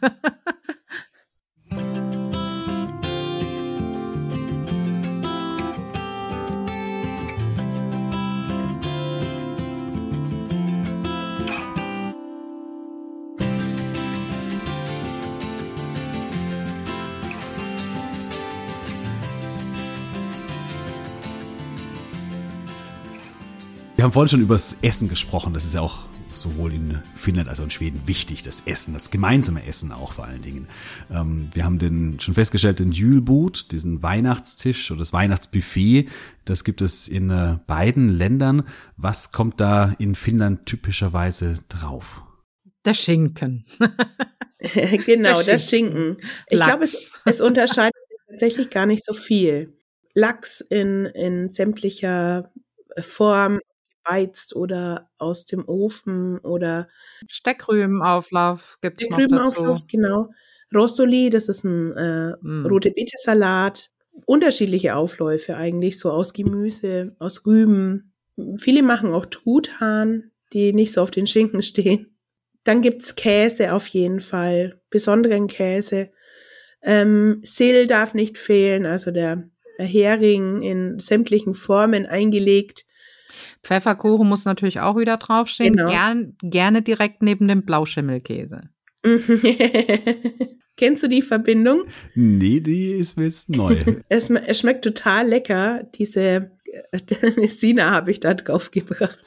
Wir haben vorhin schon über das Essen gesprochen. Das ist ja auch sowohl in Finnland als auch in Schweden wichtig, das Essen, das gemeinsame Essen auch vor allen Dingen. Ähm, wir haben den schon festgestellt, den Julbut, diesen Weihnachtstisch oder das Weihnachtsbuffet, das gibt es in äh, beiden Ländern. Was kommt da in Finnland typischerweise drauf? Der Schinken. genau, der, der Schinken. Ich glaube, es, es unterscheidet sich tatsächlich gar nicht so viel. Lachs in, in sämtlicher Form, beizt oder aus dem Ofen oder Steckrübenauflauf gibt's noch dazu. Steckrübenauflauf, genau. Rossoli, das ist ein äh, Mm. rote Beete Salat. Unterschiedliche Aufläufe eigentlich, so aus Gemüse, aus Rüben. Viele machen auch Truthahn, die nicht so auf den Schinken stehen. Dann gibt's Käse auf jeden Fall, besonderen Käse. Ähm, Sill darf nicht fehlen, also der Hering in sämtlichen Formen eingelegt. Pfefferkuchen muss natürlich auch wieder draufstehen. Genau. Gern, gerne direkt neben dem Blauschimmelkäse. Kennst du die Verbindung? Nee, die ist mir jetzt neu. Es, es schmeckt total lecker. Diese äh, Sina habe ich da drauf gebracht.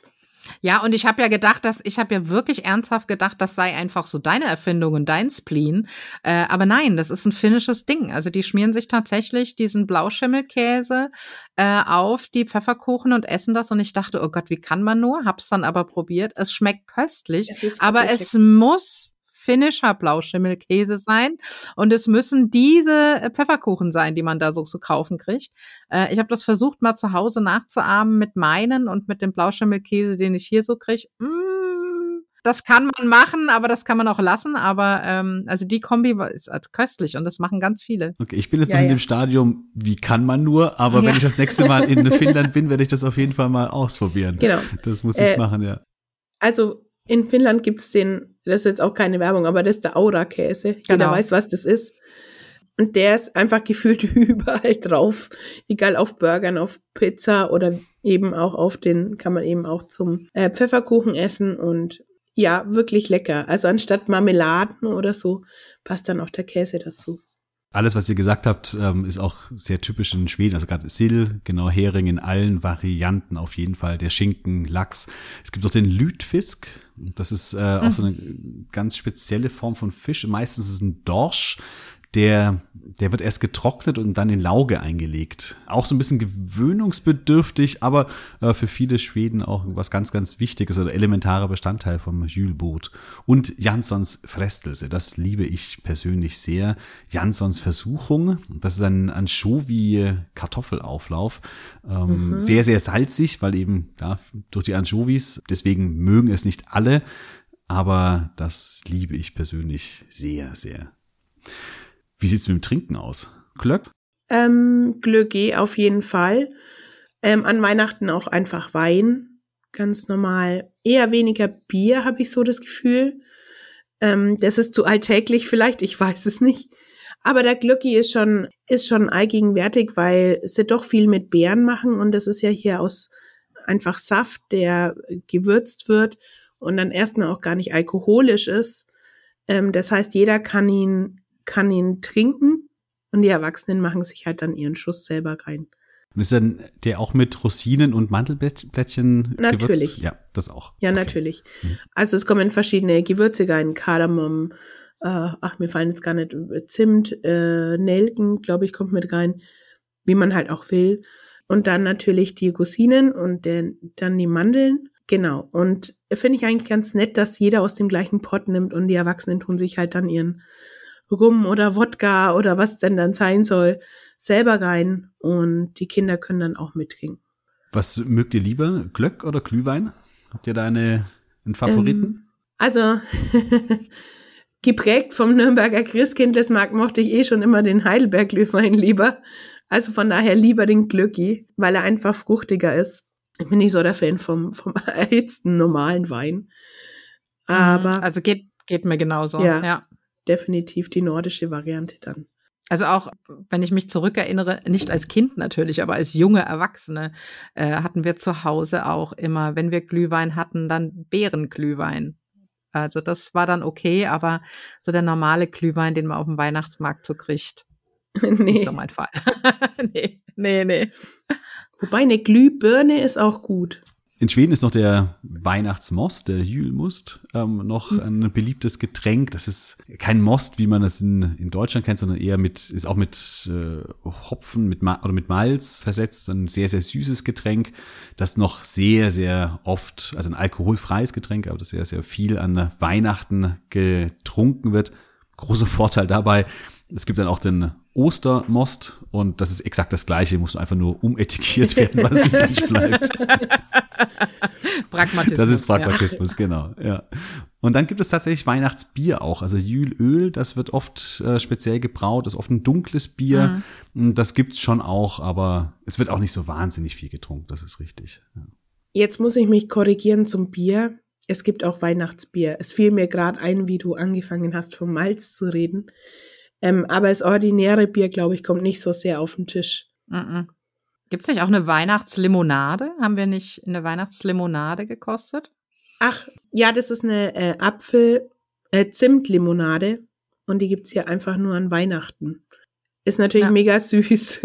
Ja, und ich habe ja gedacht, dass ich habe ja wirklich ernsthaft gedacht, das sei einfach so deine Erfindung und dein Spleen. Äh, aber nein, das ist ein finnisches Ding. Also die schmieren sich tatsächlich diesen Blauschimmelkäse äh, auf die Pfefferkuchen und essen das. Und ich dachte, oh Gott, wie kann man nur? Hab's dann aber probiert. Es schmeckt köstlich, Es aber es muss finnischer Blauschimmelkäse sein und es müssen diese äh, Pfefferkuchen sein, die man da so zu kaufen kriegt. Äh, ich habe das versucht mal zu Hause nachzuahmen mit meinen und mit dem Blauschimmelkäse, den ich hier so kriege. Mm, das kann man machen, aber das kann man auch lassen. Aber ähm, also die Kombi war- ist als köstlich und das machen ganz viele. Okay, ich bin jetzt Ja, noch in ja. dem Stadium, wie kann man nur, aber Ja. wenn ich das nächste Mal in Finnland bin, werde ich das auf jeden Fall mal ausprobieren. Genau. Das muss ich Äh, machen, ja. Also in Finnland gibt's den, das ist jetzt auch keine Werbung, aber das ist der Aura-Käse. Jeder Genau. weiß, was das ist. Und der ist einfach gefühlt überall drauf. Egal auf Burgern, auf Pizza oder eben auch auf den, kann man eben auch zum äh, Pfefferkuchen essen und ja, wirklich lecker. Also anstatt Marmeladen oder so, passt dann auch der Käse dazu. Alles, was ihr gesagt habt, ähm, ist auch sehr typisch in Schweden. Also gerade Sill, genau Hering in allen Varianten auf jeden Fall. Der Schinken, Lachs. Es gibt auch den Lütfisk. Das ist äh, auch so eine ganz spezielle Form von Fisch. Meistens ist es ein Dorsch. Der, der wird erst getrocknet und dann in Lauge eingelegt. Auch so ein bisschen gewöhnungsbedürftig, aber äh, für viele Schweden auch was ganz, ganz Wichtiges oder elementarer Bestandteil vom Jülbrot. Und Janssons Frestelse, das liebe ich persönlich sehr. Janssons Versuchung, das ist ein Anchovy-Kartoffelauflauf. Ähm, Sehr, sehr salzig, weil eben ja, durch die Anchovies, deswegen mögen es nicht alle, aber das liebe ich persönlich sehr, sehr. Wie sieht's mit dem Trinken aus? Glöck? Ähm, Glögg auf jeden Fall. Ähm, an Weihnachten auch einfach Wein. Ganz normal. Eher weniger Bier, habe ich so das Gefühl. Ähm, das ist zu alltäglich vielleicht, ich weiß es nicht. Aber der Glöcki ist schon, ist schon allgegenwärtig, weil sie doch viel mit Beeren machen und das ist ja hier aus einfach Saft, der gewürzt wird und dann erstmal auch gar nicht alkoholisch ist. Ähm, das heißt, jeder kann ihn, kann ihn trinken und die Erwachsenen machen sich halt dann ihren Schuss selber rein. Und ist dann der auch mit Rosinen und Mandelblättchen Natürlich. gewürzt? Ja, das auch. Ja, Okay. natürlich. Mhm. Also es kommen verschiedene Gewürze rein, Kardamom, äh, ach, mir fallen jetzt gar nicht, äh, Zimt, äh, Nelken, glaube ich, kommt mit rein, wie man halt auch will. Und dann natürlich die Rosinen und den, dann die Mandeln. Genau. Und finde ich eigentlich ganz nett, dass jeder aus dem gleichen Pot nimmt und die Erwachsenen tun sich halt dann ihren Rum oder Wodka oder was denn dann sein soll, selber rein und die Kinder können dann auch mittrinken. Was mögt ihr lieber? Glöck oder Glühwein? Habt ihr da eine, einen Favoriten? Ähm, also, geprägt vom Nürnberger Christkindlesmarkt mochte ich eh schon immer den Heidelberg-Glühwein lieber. Also von daher lieber den Glöcki, weil er einfach fruchtiger ist. Ich bin nicht so der Fan vom, vom erhitzten normalen Wein. Aber also geht, geht mir genauso. Ja. ja. Definitiv die nordische Variante dann. Also auch, wenn ich mich zurückerinnere, nicht als Kind natürlich, aber als junge Erwachsene äh, hatten wir zu Hause auch immer, wenn wir Glühwein hatten, dann Beerenglühwein. Also das war dann okay, aber so der normale Glühwein, den man auf dem Weihnachtsmarkt so kriegt, nicht nee. so mein Fall. nee, nee, nee. Wobei eine Glühbirne ist auch gut. In Schweden ist noch der Weihnachtsmost, der Julmust, ähm, noch ein beliebtes Getränk. Das ist kein Most, wie man das in, in Deutschland kennt, sondern eher mit, ist auch mit äh, Hopfen mit Ma oder mit Malz versetzt. Ein sehr, sehr süßes Getränk, das noch sehr, sehr oft, also ein alkoholfreies Getränk, aber das sehr, sehr viel an Weihnachten getrunken wird. Großer Vorteil dabei, es gibt dann auch den Ostermost und das ist exakt das gleiche, muss einfach nur umetikiert werden, was übrig bleibt. Pragmatismus. Das ist Pragmatismus, ja. genau, ja. Und dann gibt es tatsächlich Weihnachtsbier auch, also Jülöl, das wird oft äh, speziell gebraut, das ist oft ein dunkles Bier, mhm. das gibt's schon auch, aber es wird auch nicht so wahnsinnig viel getrunken, das ist richtig. Ja. Jetzt muss ich mich korrigieren zum Bier. Es gibt auch Weihnachtsbier. Es fiel mir gerade ein, wie du angefangen hast, vom Malz zu reden. Ähm, aber das ordinäre Bier, glaube ich, kommt nicht so sehr auf den Tisch. -mm. Gibt es nicht auch eine Weihnachtslimonade? Haben wir nicht eine Weihnachtslimonade gekostet? Ach, ja, das ist eine äh, Apfel-Zimtlimonade. Äh, und die gibt es hier einfach nur an Weihnachten. Ist natürlich ja. mega süß.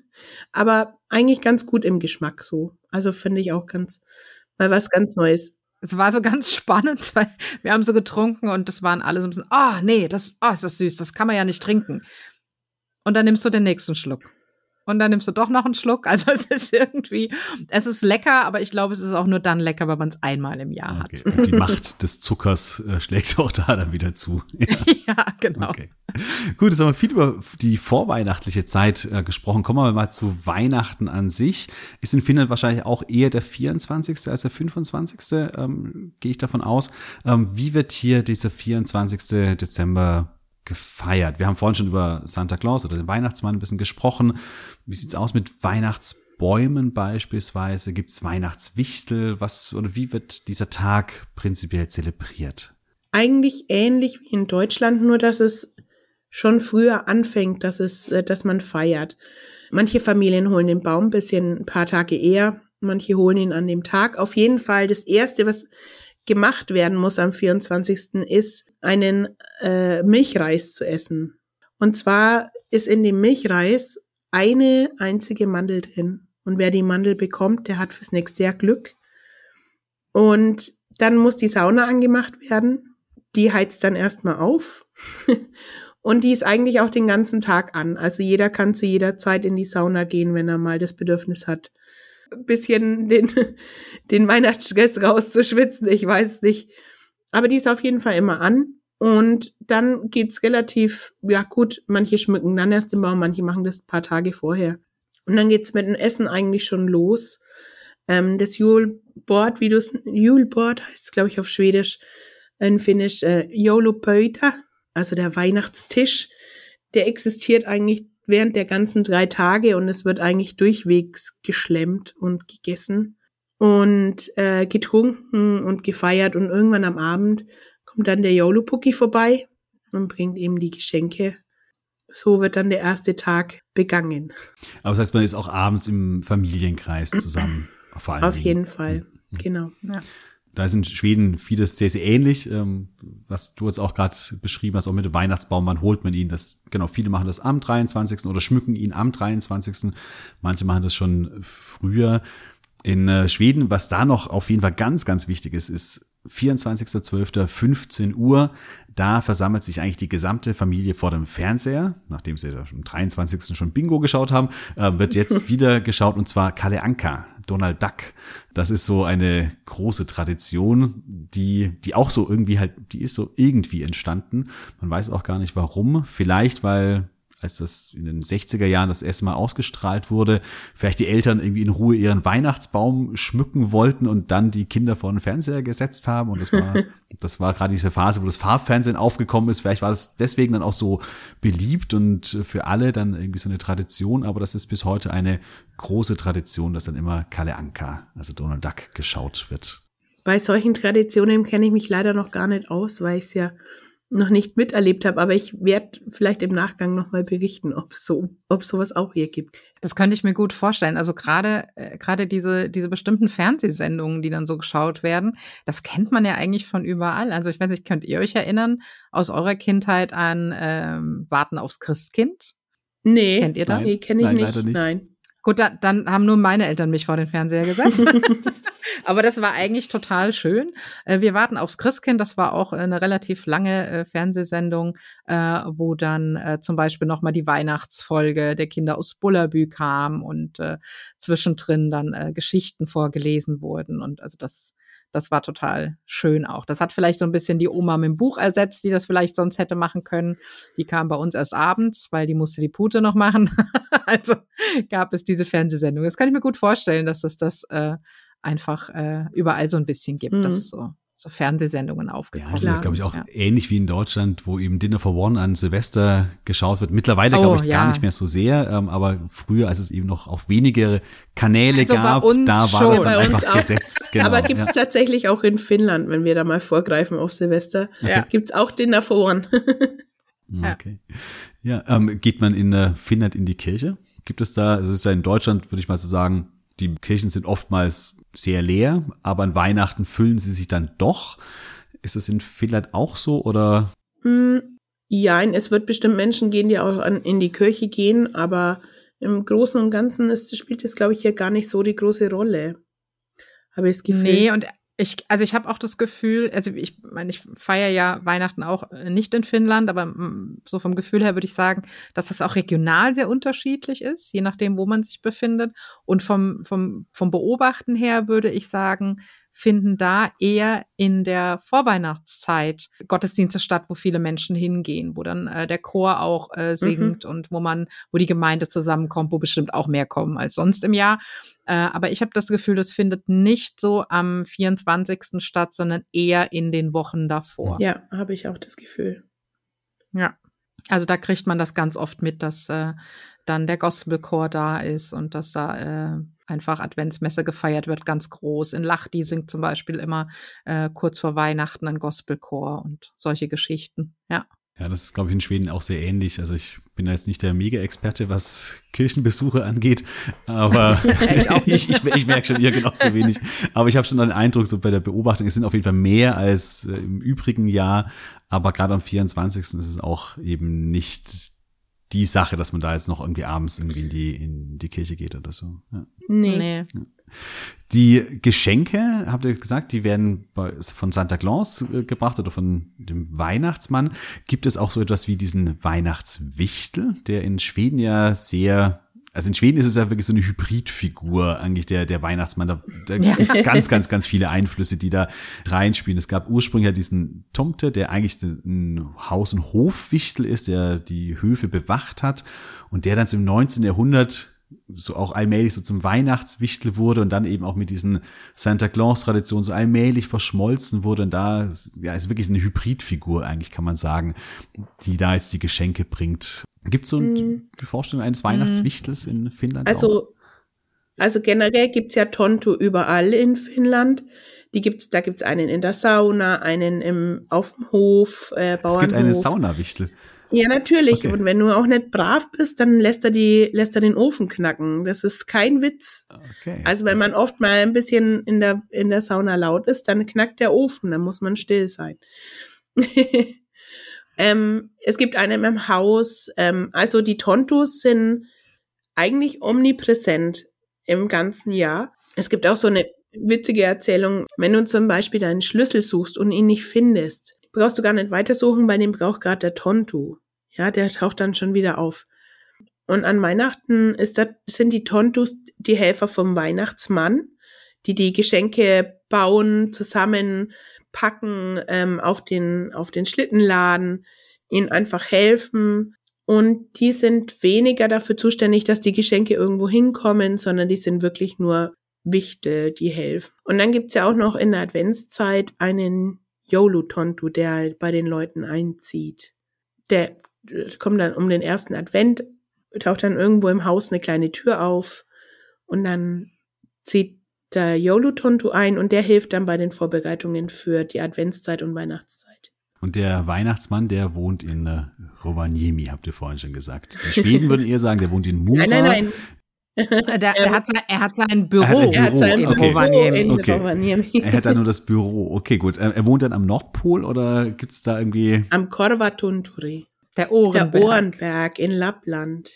aber eigentlich ganz gut im Geschmack so. Also finde ich auch ganz, mal was ganz Neues es war so ganz spannend, weil wir haben so getrunken und das waren alle so ein bisschen, ah, oh, nee, das, oh, ist das süß, das kann man ja nicht trinken. Und dann nimmst du den nächsten Schluck und dann nimmst du doch noch einen Schluck. Also es ist irgendwie, es ist lecker, aber ich glaube, es ist auch nur dann lecker, wenn man es einmal im Jahr okay. hat. Und die Macht des Zuckers äh, schlägt auch da dann wieder zu. Ja, ja genau. Okay. Gut, jetzt haben wir viel über die vorweihnachtliche Zeit äh, gesprochen. Kommen wir mal zu Weihnachten an sich. Ist in Finnland wahrscheinlich auch eher der 24. als der 25. Ähm, gehe ich davon aus. Ähm, wie wird hier dieser 24. Dezember gefeiert. Wir haben vorhin schon über Santa Claus oder den Weihnachtsmann ein bisschen gesprochen. Wie sieht's aus mit Weihnachtsbäumen beispielsweise? Gibt's Weihnachtswichtel? Was oder wie wird dieser Tag prinzipiell zelebriert? Eigentlich ähnlich wie in Deutschland, nur dass es schon früher anfängt, dass es, äh, dass man feiert. Manche Familien holen den Baum ein bisschen ein paar Tage eher, manche holen ihn an dem Tag. Auf jeden Fall das erste, was gemacht werden muss am 24. ist, einen äh, Milchreis zu essen. Und zwar ist in dem Milchreis eine einzige Mandel drin. Und wer die Mandel bekommt, der hat fürs nächste Jahr Glück. Und dann muss die Sauna angemacht werden. Die heizt dann erstmal auf. Und die ist eigentlich auch den ganzen Tag an. Also jeder kann zu jeder Zeit in die Sauna gehen, wenn er mal das Bedürfnis hat bisschen den, den Weihnachtsstress rauszuschwitzen. Ich weiß nicht. Aber die ist auf jeden Fall immer an. Und dann geht's relativ, ja gut, manche schmücken dann erst den Baum, manche machen das ein paar Tage vorher. Und dann geht's mit dem Essen eigentlich schon los. Ähm, das Juleboard, wie du es, Juleboard heißt es, glaube ich, auf Schwedisch, in Finnisch, äh, Joulupöytä, also der Weihnachtstisch, der existiert eigentlich während der ganzen drei Tage und es wird eigentlich durchwegs geschlemmt und gegessen und äh, getrunken und gefeiert und irgendwann am Abend kommt dann der Yolo-Pucki vorbei und bringt eben die Geschenke. So wird dann der erste Tag begangen. Aber das heißt, man ist auch abends im Familienkreis zusammen. Vor allem Auf jeden Fall, mhm. genau. Ja da ist in Schweden vieles sehr, sehr ähnlich, ähm, was du jetzt auch gerade beschrieben hast, auch mit dem Weihnachtsbaum, wann holt man ihn? Das, genau, viele machen das am 23. oder schmücken ihn am 23. Manche machen das schon früher. In äh, Schweden, was da noch auf jeden Fall ganz, ganz wichtig ist, ist 24.12.15 Uhr. Da versammelt sich eigentlich die gesamte Familie vor dem Fernseher, nachdem sie am 23. schon Bingo geschaut haben, äh, wird jetzt wieder geschaut und zwar Kalle Anka. Donald Duck. Das ist so eine große Tradition, die, die auch so irgendwie halt, die ist so irgendwie entstanden. Man weiß auch gar nicht warum. Vielleicht, weil als das in den 60er Jahren das erste Mal ausgestrahlt wurde, vielleicht die Eltern irgendwie in Ruhe ihren Weihnachtsbaum schmücken wollten und dann die Kinder vor den Fernseher gesetzt haben. Und das war, das war gerade diese Phase, wo das Farbfernsehen aufgekommen ist. Vielleicht war das deswegen dann auch so beliebt und für alle dann irgendwie so eine Tradition. Aber das ist bis heute eine große Tradition, dass dann immer Kalle Anka, also Donald Duck, geschaut wird. Bei solchen Traditionen kenne ich mich leider noch gar nicht aus, weil ich es ja noch nicht miterlebt habe, aber ich werde vielleicht im Nachgang nochmal berichten, ob so, ob sowas auch hier gibt. Das könnte ich mir gut vorstellen. Also gerade äh, gerade diese diese bestimmten Fernsehsendungen, die dann so geschaut werden, das kennt man ja eigentlich von überall. Also ich weiß nicht, könnt ihr euch erinnern aus eurer Kindheit an ähm, Warten aufs Christkind? Nee, kennt ihr das? Nee, kenne ich Nein, nicht. nicht. Nein. Gut, da, dann haben nur meine Eltern mich vor den Fernseher gesetzt. Aber das war eigentlich total schön. Äh, wir warten aufs Christkind. Das war auch eine relativ lange äh, Fernsehsendung, äh, wo dann zum Beispiel nochmal die Weihnachtsfolge der Kinder aus Bullabü kam und zwischendrin dann Geschichten vorgelesen wurden. Und also das das war total schön auch. Das hat vielleicht so ein bisschen die Oma mit dem Buch ersetzt, die das vielleicht sonst hätte machen können. Die kam bei uns erst abends, weil die musste die Pute noch machen. also gab es diese Fernsehsendung. Das kann ich mir gut vorstellen, dass es das äh, einfach äh, überall so ein bisschen gibt. Mhm. Das ist so so Fernsehsendungen aufgekommen. Ja, das ist, glaube ich, auch ja. ähnlich wie in Deutschland, wo eben Dinner for One an Silvester geschaut wird. Mittlerweile, oh, glaube ich, ja. gar nicht mehr so sehr, ähm, aber früher, als es eben noch auf wenige Kanäle also gab, da war schon. das dann bei einfach gesetzt. Genau, aber gibt es tatsächlich auch in Finnland, wenn wir da mal vorgreifen auf Silvester, okay. gibt es auch Dinner for One. okay. Ja, ähm, geht man in äh, Finnland in die Kirche? Gibt es da, also es ist ja in Deutschland, würde ich mal so sagen, die Kirchen sind oftmals sehr leer, aber an Weihnachten füllen sie sich dann doch. Ist das in Finnland auch so oder? Hm, ja, es wird bestimmt Menschen gehen, die auch an, in die Kirche gehen, aber im Großen und Ganzen ist, spielt das, glaube ich, hier gar nicht so die große Rolle. Habe ich das Gefühl. Nee, und ich, also ich habe auch das Gefühl, also ich meine, ich feiere ja Weihnachten auch äh, nicht in Finnland, aber mm, so vom Gefühl her würde ich sagen, dass das auch regional sehr unterschiedlich ist, je nachdem, wo man sich befindet. Und vom, vom, vom Beobachten her würde ich sagen, finden da eher in der Vorweihnachtszeit Gottesdienste statt, wo viele Menschen hingehen, wo dann äh, der Chor auch äh, mhm. singt mhm. und wo man, wo die Gemeinde zusammenkommt, wo bestimmt auch mehr kommen als sonst im Jahr. Äh, aber ich habe das Gefühl, das findet nicht so am 24. statt, sondern eher in den Wochen davor. Ja, habe ich auch das Gefühl. Ja. Also da kriegt man das ganz oft mit, dass äh, dann der Gospelchor da ist und dass da äh, einfach Adventsmesse gefeiert wird, ganz groß. In Lachdi singt zum Beispiel immer äh, kurz vor Weihnachten ein Gospelchor und solche Geschichten, ja. Ja, das ist, glaube ich, in Schweden auch sehr ähnlich. Also ich bin jetzt nicht der Mega-Experte, was Kirchenbesuche angeht, aber ich, ich, ich, merke schon, ihr genauso wenig. Aber ich habe schon den Eindruck, so bei der Beobachtung, es sind auf jeden Fall mehr als äh, im übrigen Jahr, aber gerade am 24. ist es auch eben nicht die Sache, dass man da jetzt noch irgendwie abends irgendwie in die, in die Kirche geht oder so. Ja. Nee. nee. Die Geschenke, habt ihr gesagt, die werden von Santa Claus äh, gebracht oder von dem Weihnachtsmann. Gibt es auch so etwas wie diesen Weihnachtswichtel, der in Schweden ja sehr also in Schweden ist es ja wirklich so eine Hybridfigur, eigentlich der, der Weihnachtsmann. Da, da ja. gibt es ganz, ganz, ganz viele Einflüsse, die da reinspielen. Es gab ursprünglich ja diesen Tomte, der eigentlich ein Haus- und Hofwichtel ist, der die Höfe bewacht hat und der dann so im 19. Jahrhundert so auch allmählich so zum Weihnachtswichtel wurde und dann eben auch mit diesen Santa Claus-Traditionen so allmählich verschmolzen wurde. Und da ja, ist wirklich eine Hybridfigur eigentlich, kann man sagen, die da jetzt die Geschenke bringt. Gibt es so mm. die Vorstellung eines Weihnachtswichtels in Finnland? Also, auch? also generell gibt's ja Tonto überall in Finnland. Die gibt's, da gibt's einen in der Sauna, einen im, auf dem Hof, äh, Bauernhof. Es gibt eine Saunawichtel. Ja, natürlich. Okay. Und wenn du auch nicht brav bist, dann lässt er die, lässt er den Ofen knacken. Das ist kein Witz. Okay. Also wenn man oft mal ein bisschen in der, in der Sauna laut ist, dann knackt der Ofen, dann muss man still sein. ähm, es gibt einen im Haus, ähm, also die Tontus sind eigentlich omnipräsent im ganzen Jahr. Es gibt auch so eine witzige Erzählung, wenn du zum Beispiel deinen Schlüssel suchst und ihn nicht findest, brauchst du gar nicht weitersuchen, weil dem braucht gerade der Tontu. Ja, der taucht dann schon wieder auf. Und an Weihnachten ist das, sind die Tontus die Helfer vom Weihnachtsmann, die die Geschenke bauen, zusammenpacken, ähm, auf den, auf den Schlitten laden, ihnen einfach helfen. Und die sind weniger dafür zuständig, dass die Geschenke irgendwo hinkommen, sondern die sind wirklich nur Wichte, die helfen. Und dann gibt's ja auch noch in der Adventszeit einen Yolu-Tontu, der halt bei den Leuten einzieht. Der kommt dann um den ersten Advent, taucht dann irgendwo im Haus eine kleine Tür auf und dann zieht der Yolu-Tontu ein und der hilft dann bei den Vorbereitungen für die Adventszeit und Weihnachtszeit. Und der Weihnachtsmann, der wohnt in äh, Rovaniemi, habt ihr vorhin schon gesagt. Die Schweden würden eher sagen, der wohnt in Mura. Nein, nein, nein. Der, er, hat, er hat sein Büro, er hat er hat sein in okay. Rovaniemi. Okay. Er hat da nur das Büro. Okay, gut. Er, er wohnt dann am Nordpol oder gibt's da irgendwie? Am Korvatunturi. Der Ohrenberg. Der Ohrenberg in Lappland.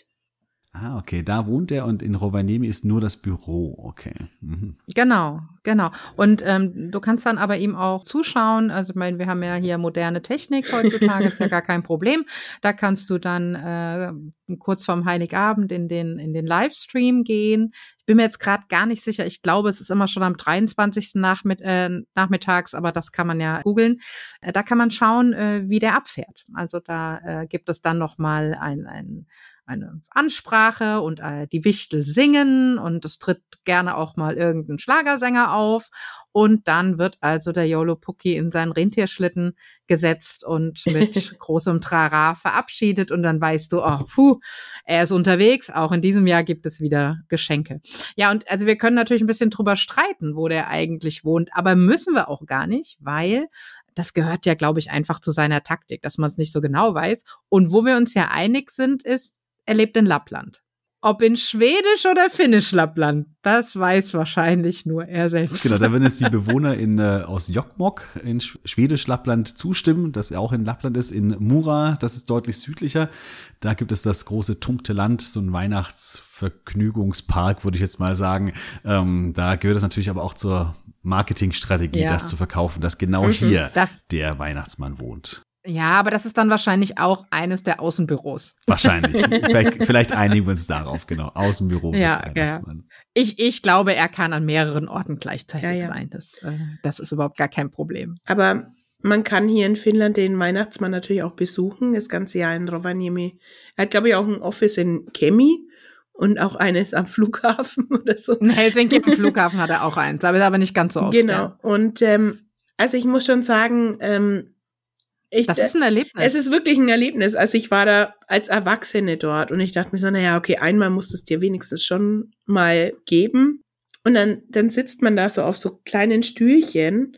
Ah, okay, da wohnt er und in Rovaniemi ist nur das Büro, okay. Mhm. Genau, genau. Und ähm, du kannst dann aber ihm auch zuschauen. Also, ich meine, wir haben ja hier moderne Technik heutzutage, ist ja gar kein Problem. Da kannst du dann äh, kurz vorm Heiligabend in den, in den Livestream gehen. Ich bin mir jetzt gerade gar nicht sicher. Ich glaube, es ist immer schon am 23. Nachmitt äh, nachmittags, aber das kann man ja googeln. Äh, da kann man schauen, äh, wie der abfährt. Also da äh, gibt es dann noch mal ein, ein eine Ansprache und äh, die Wichtel singen und es tritt gerne auch mal irgendein Schlagersänger auf und dann wird also der Yolo Puki in seinen Rentierschlitten gesetzt und mit großem Trara verabschiedet und dann weißt du, oh, puh, er ist unterwegs. Auch in diesem Jahr gibt es wieder Geschenke. Ja, und also wir können natürlich ein bisschen drüber streiten, wo der eigentlich wohnt, aber müssen wir auch gar nicht, weil das gehört ja, glaube ich, einfach zu seiner Taktik, dass man es nicht so genau weiß. Und wo wir uns ja einig sind, ist, er lebt in Lappland. Ob in Schwedisch oder Finnisch Lappland, das weiß wahrscheinlich nur er selbst. Genau, da werden jetzt die Bewohner in, äh, aus Jokkmokk in Schwedisch Lappland zustimmen, dass er auch in Lappland ist. In Mura, das ist deutlich südlicher. Da gibt es das große Tunkte Land, so ein Weihnachtsvergnügungspark, würde ich jetzt mal sagen. Ähm, da gehört es natürlich aber auch zur Marketingstrategie, ja. das zu verkaufen, dass genau mhm, hier das, der Weihnachtsmann wohnt. Ja, aber das ist dann wahrscheinlich auch eines der Außenbüros. Wahrscheinlich. vielleicht, vielleicht, einigen wir uns darauf, genau. Außenbüro ja, ja. Ich, ich glaube, er kann an mehreren Orten gleichzeitig ja, ja. sein. Das, äh, das ist überhaupt gar kein Problem. Aber man kann hier in Finnland den Weihnachtsmann natürlich auch besuchen, das ganze Jahr in Rovaniemi. Er hat, glaube ich, auch ein Office in Kemi und auch eines am Flughafen oder so. In Helsinki am Flughafen hat er auch eins, aber ist aber nicht ganz so oft. Genau. Ja. Und ähm, also ich muss schon sagen, ähm, ich, das ist ein Erlebnis. Es ist wirklich ein Erlebnis. Also ich war da als Erwachsene dort und ich dachte mir so, naja, okay, einmal muss es dir wenigstens schon mal geben. Und dann, dann sitzt man da so auf so kleinen Stühlchen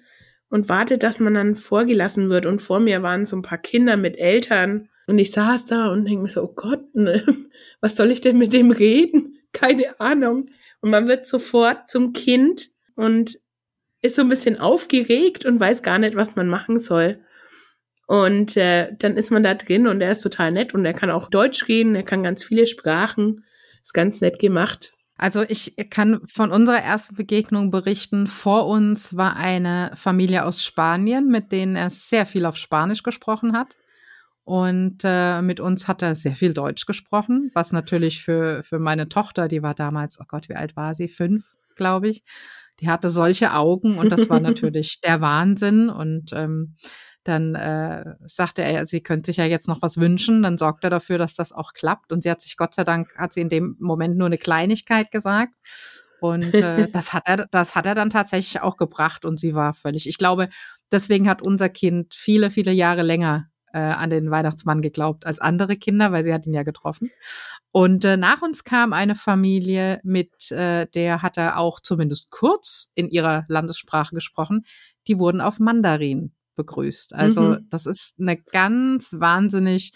und wartet, dass man dann vorgelassen wird. Und vor mir waren so ein paar Kinder mit Eltern. Und ich saß da und denke mir so, oh Gott, ne, was soll ich denn mit dem reden? Keine Ahnung. Und man wird sofort zum Kind und ist so ein bisschen aufgeregt und weiß gar nicht, was man machen soll. Und äh, dann ist man da drin und er ist total nett und er kann auch Deutsch reden, er kann ganz viele Sprachen. Ist ganz nett gemacht. Also ich kann von unserer ersten Begegnung berichten. Vor uns war eine Familie aus Spanien, mit denen er sehr viel auf Spanisch gesprochen hat. Und äh, mit uns hat er sehr viel Deutsch gesprochen, was natürlich für, für meine Tochter, die war damals, oh Gott, wie alt war sie? Fünf, glaube ich. Die hatte solche Augen und das war natürlich der Wahnsinn. Und ähm, dann äh, sagte er, sie könnte sich ja jetzt noch was wünschen, dann sorgt er dafür, dass das auch klappt. Und sie hat sich, Gott sei Dank, hat sie in dem Moment nur eine Kleinigkeit gesagt. Und äh, das hat er, das hat er dann tatsächlich auch gebracht und sie war völlig. Ich glaube, deswegen hat unser Kind viele, viele Jahre länger äh, an den Weihnachtsmann geglaubt als andere Kinder, weil sie hat ihn ja getroffen. Und äh, nach uns kam eine Familie mit, äh, der hat er auch zumindest kurz in ihrer Landessprache gesprochen. Die wurden auf Mandarin begrüßt. Also mhm. das ist eine ganz wahnsinnig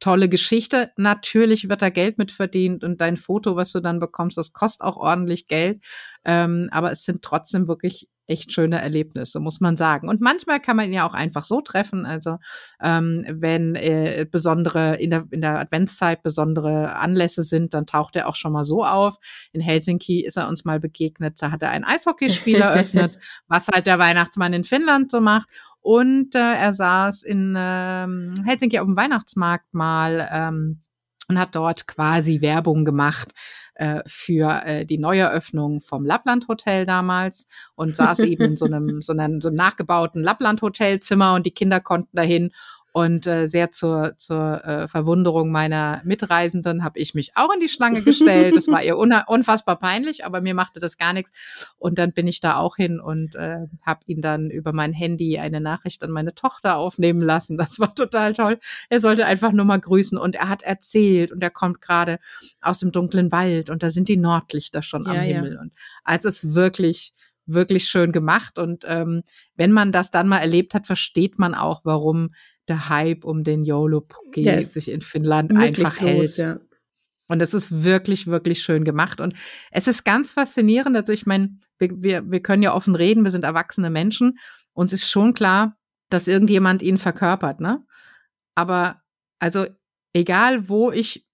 tolle Geschichte. Natürlich wird da Geld mit verdient und dein Foto, was du dann bekommst, das kostet auch ordentlich Geld. Ähm, aber es sind trotzdem wirklich echt schöne Erlebnisse, muss man sagen. Und manchmal kann man ihn ja auch einfach so treffen. Also ähm, wenn äh, besondere in der, in der Adventszeit besondere Anlässe sind, dann taucht er auch schon mal so auf. In Helsinki ist er uns mal begegnet. Da hat er ein Eishockeyspiel eröffnet, was halt der Weihnachtsmann in Finnland so macht. Und äh, er saß in ähm, Helsinki auf dem Weihnachtsmarkt mal ähm, und hat dort quasi Werbung gemacht äh, für äh, die Neueröffnung vom Lappland Hotel damals und saß eben in so einem, so einem, so einem nachgebauten Lappland Hotelzimmer und die Kinder konnten dahin und äh, sehr zur, zur äh, Verwunderung meiner Mitreisenden habe ich mich auch in die Schlange gestellt. Das war ihr unfassbar peinlich, aber mir machte das gar nichts. Und dann bin ich da auch hin und äh, habe ihn dann über mein Handy eine Nachricht an meine Tochter aufnehmen lassen. Das war total toll. Er sollte einfach nur mal grüßen und er hat erzählt und er kommt gerade aus dem dunklen Wald und da sind die Nordlichter schon am ja, Himmel. Ja. Und also es ist wirklich wirklich schön gemacht. Und ähm, wenn man das dann mal erlebt hat, versteht man auch, warum der Hype um den YOLO-Puki yes. sich in Finnland einfach groß, hält. Ja. Und es ist wirklich, wirklich schön gemacht. Und es ist ganz faszinierend. Also ich meine, wir, wir, wir können ja offen reden, wir sind erwachsene Menschen. Uns ist schon klar, dass irgendjemand ihn verkörpert, ne? Aber also egal, wo ich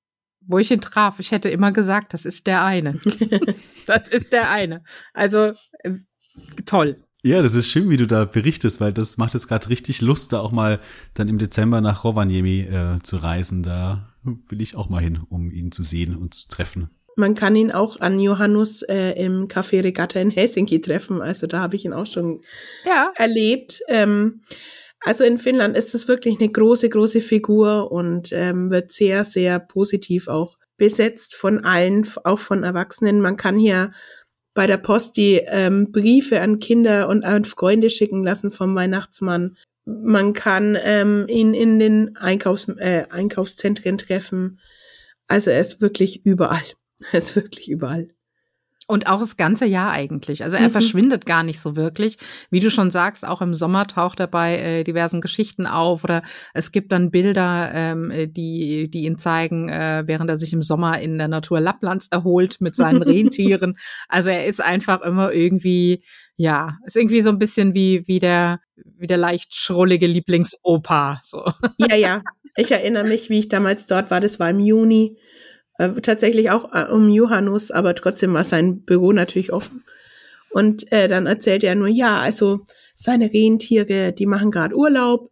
wo ich ihn traf. Ich hätte immer gesagt, das ist der eine. das ist der eine. Also äh, toll. Ja, das ist schön, wie du da berichtest, weil das macht jetzt gerade richtig Lust, da auch mal dann im Dezember nach Rovaniemi äh, zu reisen. Da will ich auch mal hin, um ihn zu sehen und zu treffen. Man kann ihn auch an Johannes äh, im Café Regatta in Helsinki treffen. Also da habe ich ihn auch schon ja. erlebt. Ähm, also in Finnland ist es wirklich eine große, große Figur und ähm, wird sehr, sehr positiv auch besetzt von allen, auch von Erwachsenen. Man kann hier bei der Post die ähm, Briefe an Kinder und an Freunde schicken lassen vom Weihnachtsmann. Man kann ähm, ihn in den Einkaufs äh, Einkaufszentren treffen. Also er ist wirklich überall. Er ist wirklich überall. Und auch das ganze Jahr eigentlich. Also er mhm. verschwindet gar nicht so wirklich. Wie du schon sagst, auch im Sommer taucht er bei äh, diversen Geschichten auf oder es gibt dann Bilder, ähm, die, die ihn zeigen, äh, während er sich im Sommer in der Natur Lapplands erholt mit seinen Rentieren. Also er ist einfach immer irgendwie, ja, ist irgendwie so ein bisschen wie, wie der, wie der leicht schrullige Lieblingsopa, so. Ja, ja. Ich erinnere mich, wie ich damals dort war. Das war im Juni äh, tatsächlich auch äh, um Johannes, aber trotzdem war sein Büro natürlich offen. Und äh, dann erzählt er nur, ja, also seine Rentiere, die machen gerade Urlaub.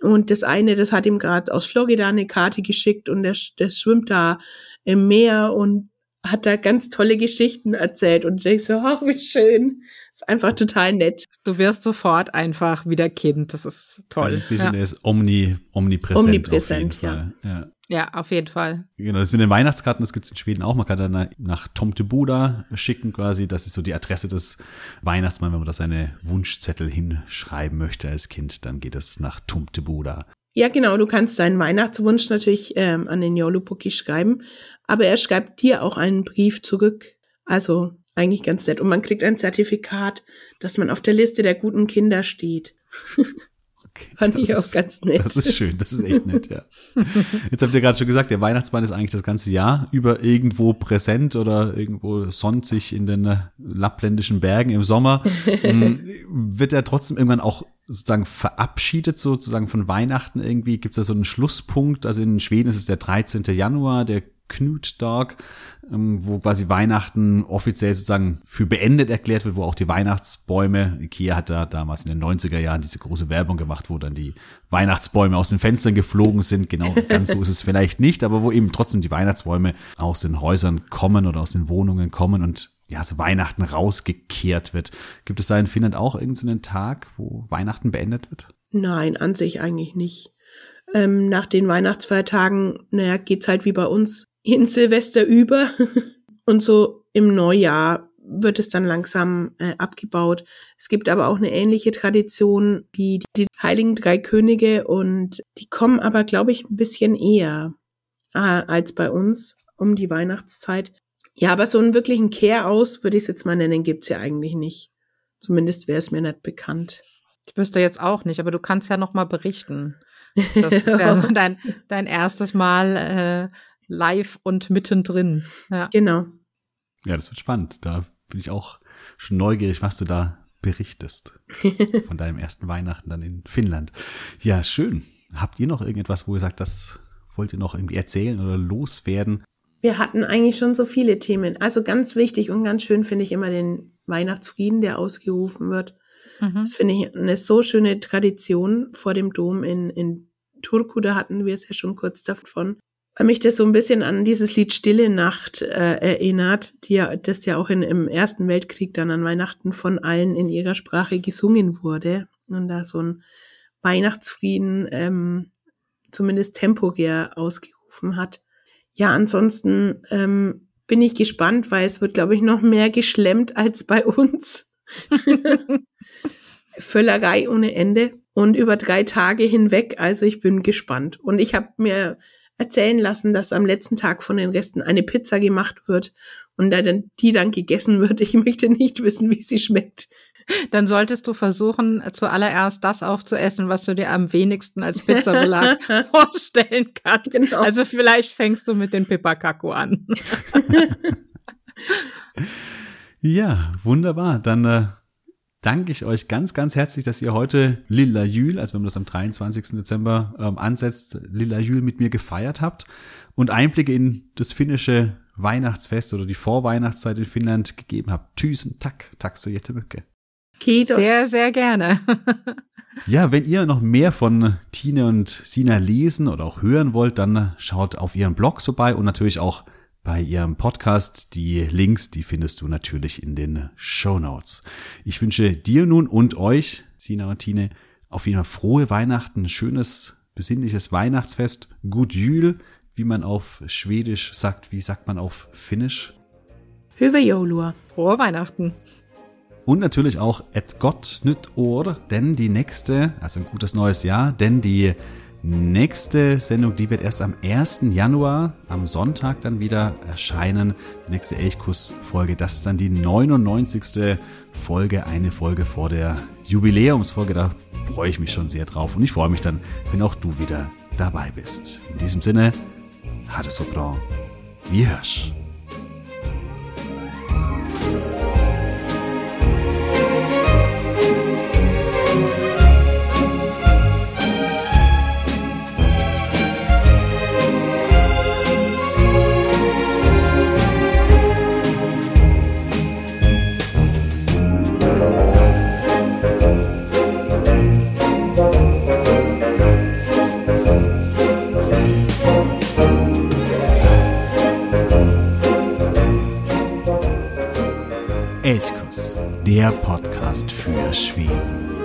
Und das eine, das hat ihm gerade aus Florida eine Karte geschickt und der, der schwimmt da im Meer und hat da ganz tolle Geschichten erzählt und ich so, ach, wie schön. Ist einfach total nett. Du wirst sofort einfach wieder Kind. Das ist toll. Also ja. ist omni, omnipräsent. Omnipräsent, ja. ja. Ja, auf jeden Fall. Genau, das mit den Weihnachtskarten, das gibt es in Schweden auch. Man kann dann nach Tomte Buda schicken quasi. Das ist so die Adresse des Weihnachtsmanns. Wenn man da seine Wunschzettel hinschreiben möchte als Kind, dann geht es nach Tomte Buda. Ja, genau. Du kannst deinen Weihnachtswunsch natürlich ähm, an den Joulupuki schreiben, aber er schreibt dir auch einen Brief zurück. Also eigentlich ganz nett. Und man kriegt ein Zertifikat, dass man auf der Liste der guten Kinder steht. Okay, Fand ich auch ganz nett. Das ist schön, das ist echt nett, ja. Jetzt habt ihr gerade schon gesagt, der Weihnachtsmann ist eigentlich das ganze Jahr über irgendwo präsent oder irgendwo sonnt sich in den äh, lappländischen Bergen im Sommer. Hm, wird er trotzdem irgendwann auch sozusagen verabschiedet, sozusagen von Weihnachten irgendwie? Gibt es da so einen Schlusspunkt? Also in Schweden ist es der 13. Januar, der Knut-Tag, ähm, wo quasi Weihnachten offiziell sozusagen für beendet erklärt wird, wo auch die Weihnachtsbäume, Ikea hat da damals in den 90er Jahren diese große Werbung gemacht, wo dann die Weihnachtsbäume aus den Fenstern geflogen sind. Genau, ganz so ist es vielleicht nicht, aber wo eben trotzdem die Weihnachtsbäume aus den Häusern kommen oder aus den Wohnungen kommen und ja, so Weihnachten rausgekehrt wird. Gibt es da in Finnland auch irgendeinen Tag, wo Weihnachten beendet wird? Nein, an sich eigentlich nicht. Ähm, nach den Weihnachtsfeiertagen, naja, geht's halt wie bei uns in Silvester über und so im Neujahr wird es dann langsam äh, abgebaut. Es gibt aber auch eine ähnliche Tradition wie die Heiligen Drei Könige und die kommen aber, glaube ich, ein bisschen eher äh, als bei uns um die Weihnachtszeit. Ja, aber so einen wirklichen Kehr-Aus, würde ich es jetzt mal nennen, gibt's ja eigentlich nicht. Zumindest wäre es mir nicht bekannt. Ich wüsste jetzt auch nicht, aber du kannst ja noch mal berichten. Das ist ja so dein, dein erstes Mal äh, live und mittendrin. Ja. Genau. Ja, das wird spannend. Da bin ich auch schon neugierig, was du da berichtest. Von deinem ersten Weihnachten dann in Finnland. Ja, schön. Habt ihr noch irgendetwas, wo ihr sagt, das wollt ihr noch irgendwie erzählen oder loswerden? Wir hatten eigentlich schon so viele Themen. Also ganz wichtig und ganz schön finde ich immer den Weihnachtsfrieden, der ausgerufen wird. Mhm. Das finde ich eine so schöne Tradition vor dem Dom in, in Turku. Da hatten wir es ja schon kurz davon weil mich das so ein bisschen an dieses Lied Stille Nacht äh, erinnert, die ja, das ja auch in, im Ersten Weltkrieg dann an Weihnachten von allen in ihrer Sprache gesungen wurde und da so ein Weihnachtsfrieden ähm, zumindest temporär ausgerufen hat. Ja, ansonsten ähm, bin ich gespannt, weil es wird, glaube ich, noch mehr geschlemmt als bei uns. Völlerei ohne Ende und über drei Tage hinweg. Also ich bin gespannt. Und ich habe mir erzählen lassen, dass am letzten Tag von den Resten eine Pizza gemacht wird und dann, die dann gegessen wird. Ich möchte nicht wissen, wie sie schmeckt. Dann solltest du versuchen, zuallererst das aufzuessen, was du dir am wenigsten als Pizzabelag vorstellen kannst. Genau. Also vielleicht fängst du mit den Pipakako an. ja, wunderbar. Dann äh, danke ich euch ganz, ganz herzlich, dass ihr heute Lilla Jül, also wenn man das am 23. Dezember ähm, ansetzt, Lilla Jül mit mir gefeiert habt und Einblicke in das finnische Weihnachtsfest oder die Vorweihnachtszeit in Finnland gegeben habt. Tüsen, tack, tack så jättemycket. Kiitos. Sehr, sehr gerne. ja, wenn ihr noch mehr von Tine und Sina lesen oder auch hören wollt, dann schaut auf ihren Blog vorbei und natürlich auch bei ihrem Podcast. Die Links, die findest du natürlich in den Show Notes. Ich wünsche dir nun und euch, Sina und Tine, auf jeden Fall frohe Weihnachten, schönes, besinnliches Weihnachtsfest, gut Jül, wie man auf Schwedisch sagt. Wie sagt man auf Finnisch? Hyvä joulua. Frohe Weihnachten. Und natürlich auch Et Gott Nytt Ohr, denn die nächste, also ein gutes neues Jahr, denn die nächste Sendung, die wird erst am 1. Januar, am Sonntag dann wieder erscheinen. Die nächste Elchkuss-Folge, das ist dann die 99. Folge, eine Folge vor der Jubiläumsfolge. Da freue ich mich schon sehr drauf und ich freue mich dann, wenn auch du wieder dabei bist. In diesem Sinne, ha det så bra. Der Podcast für Schweden.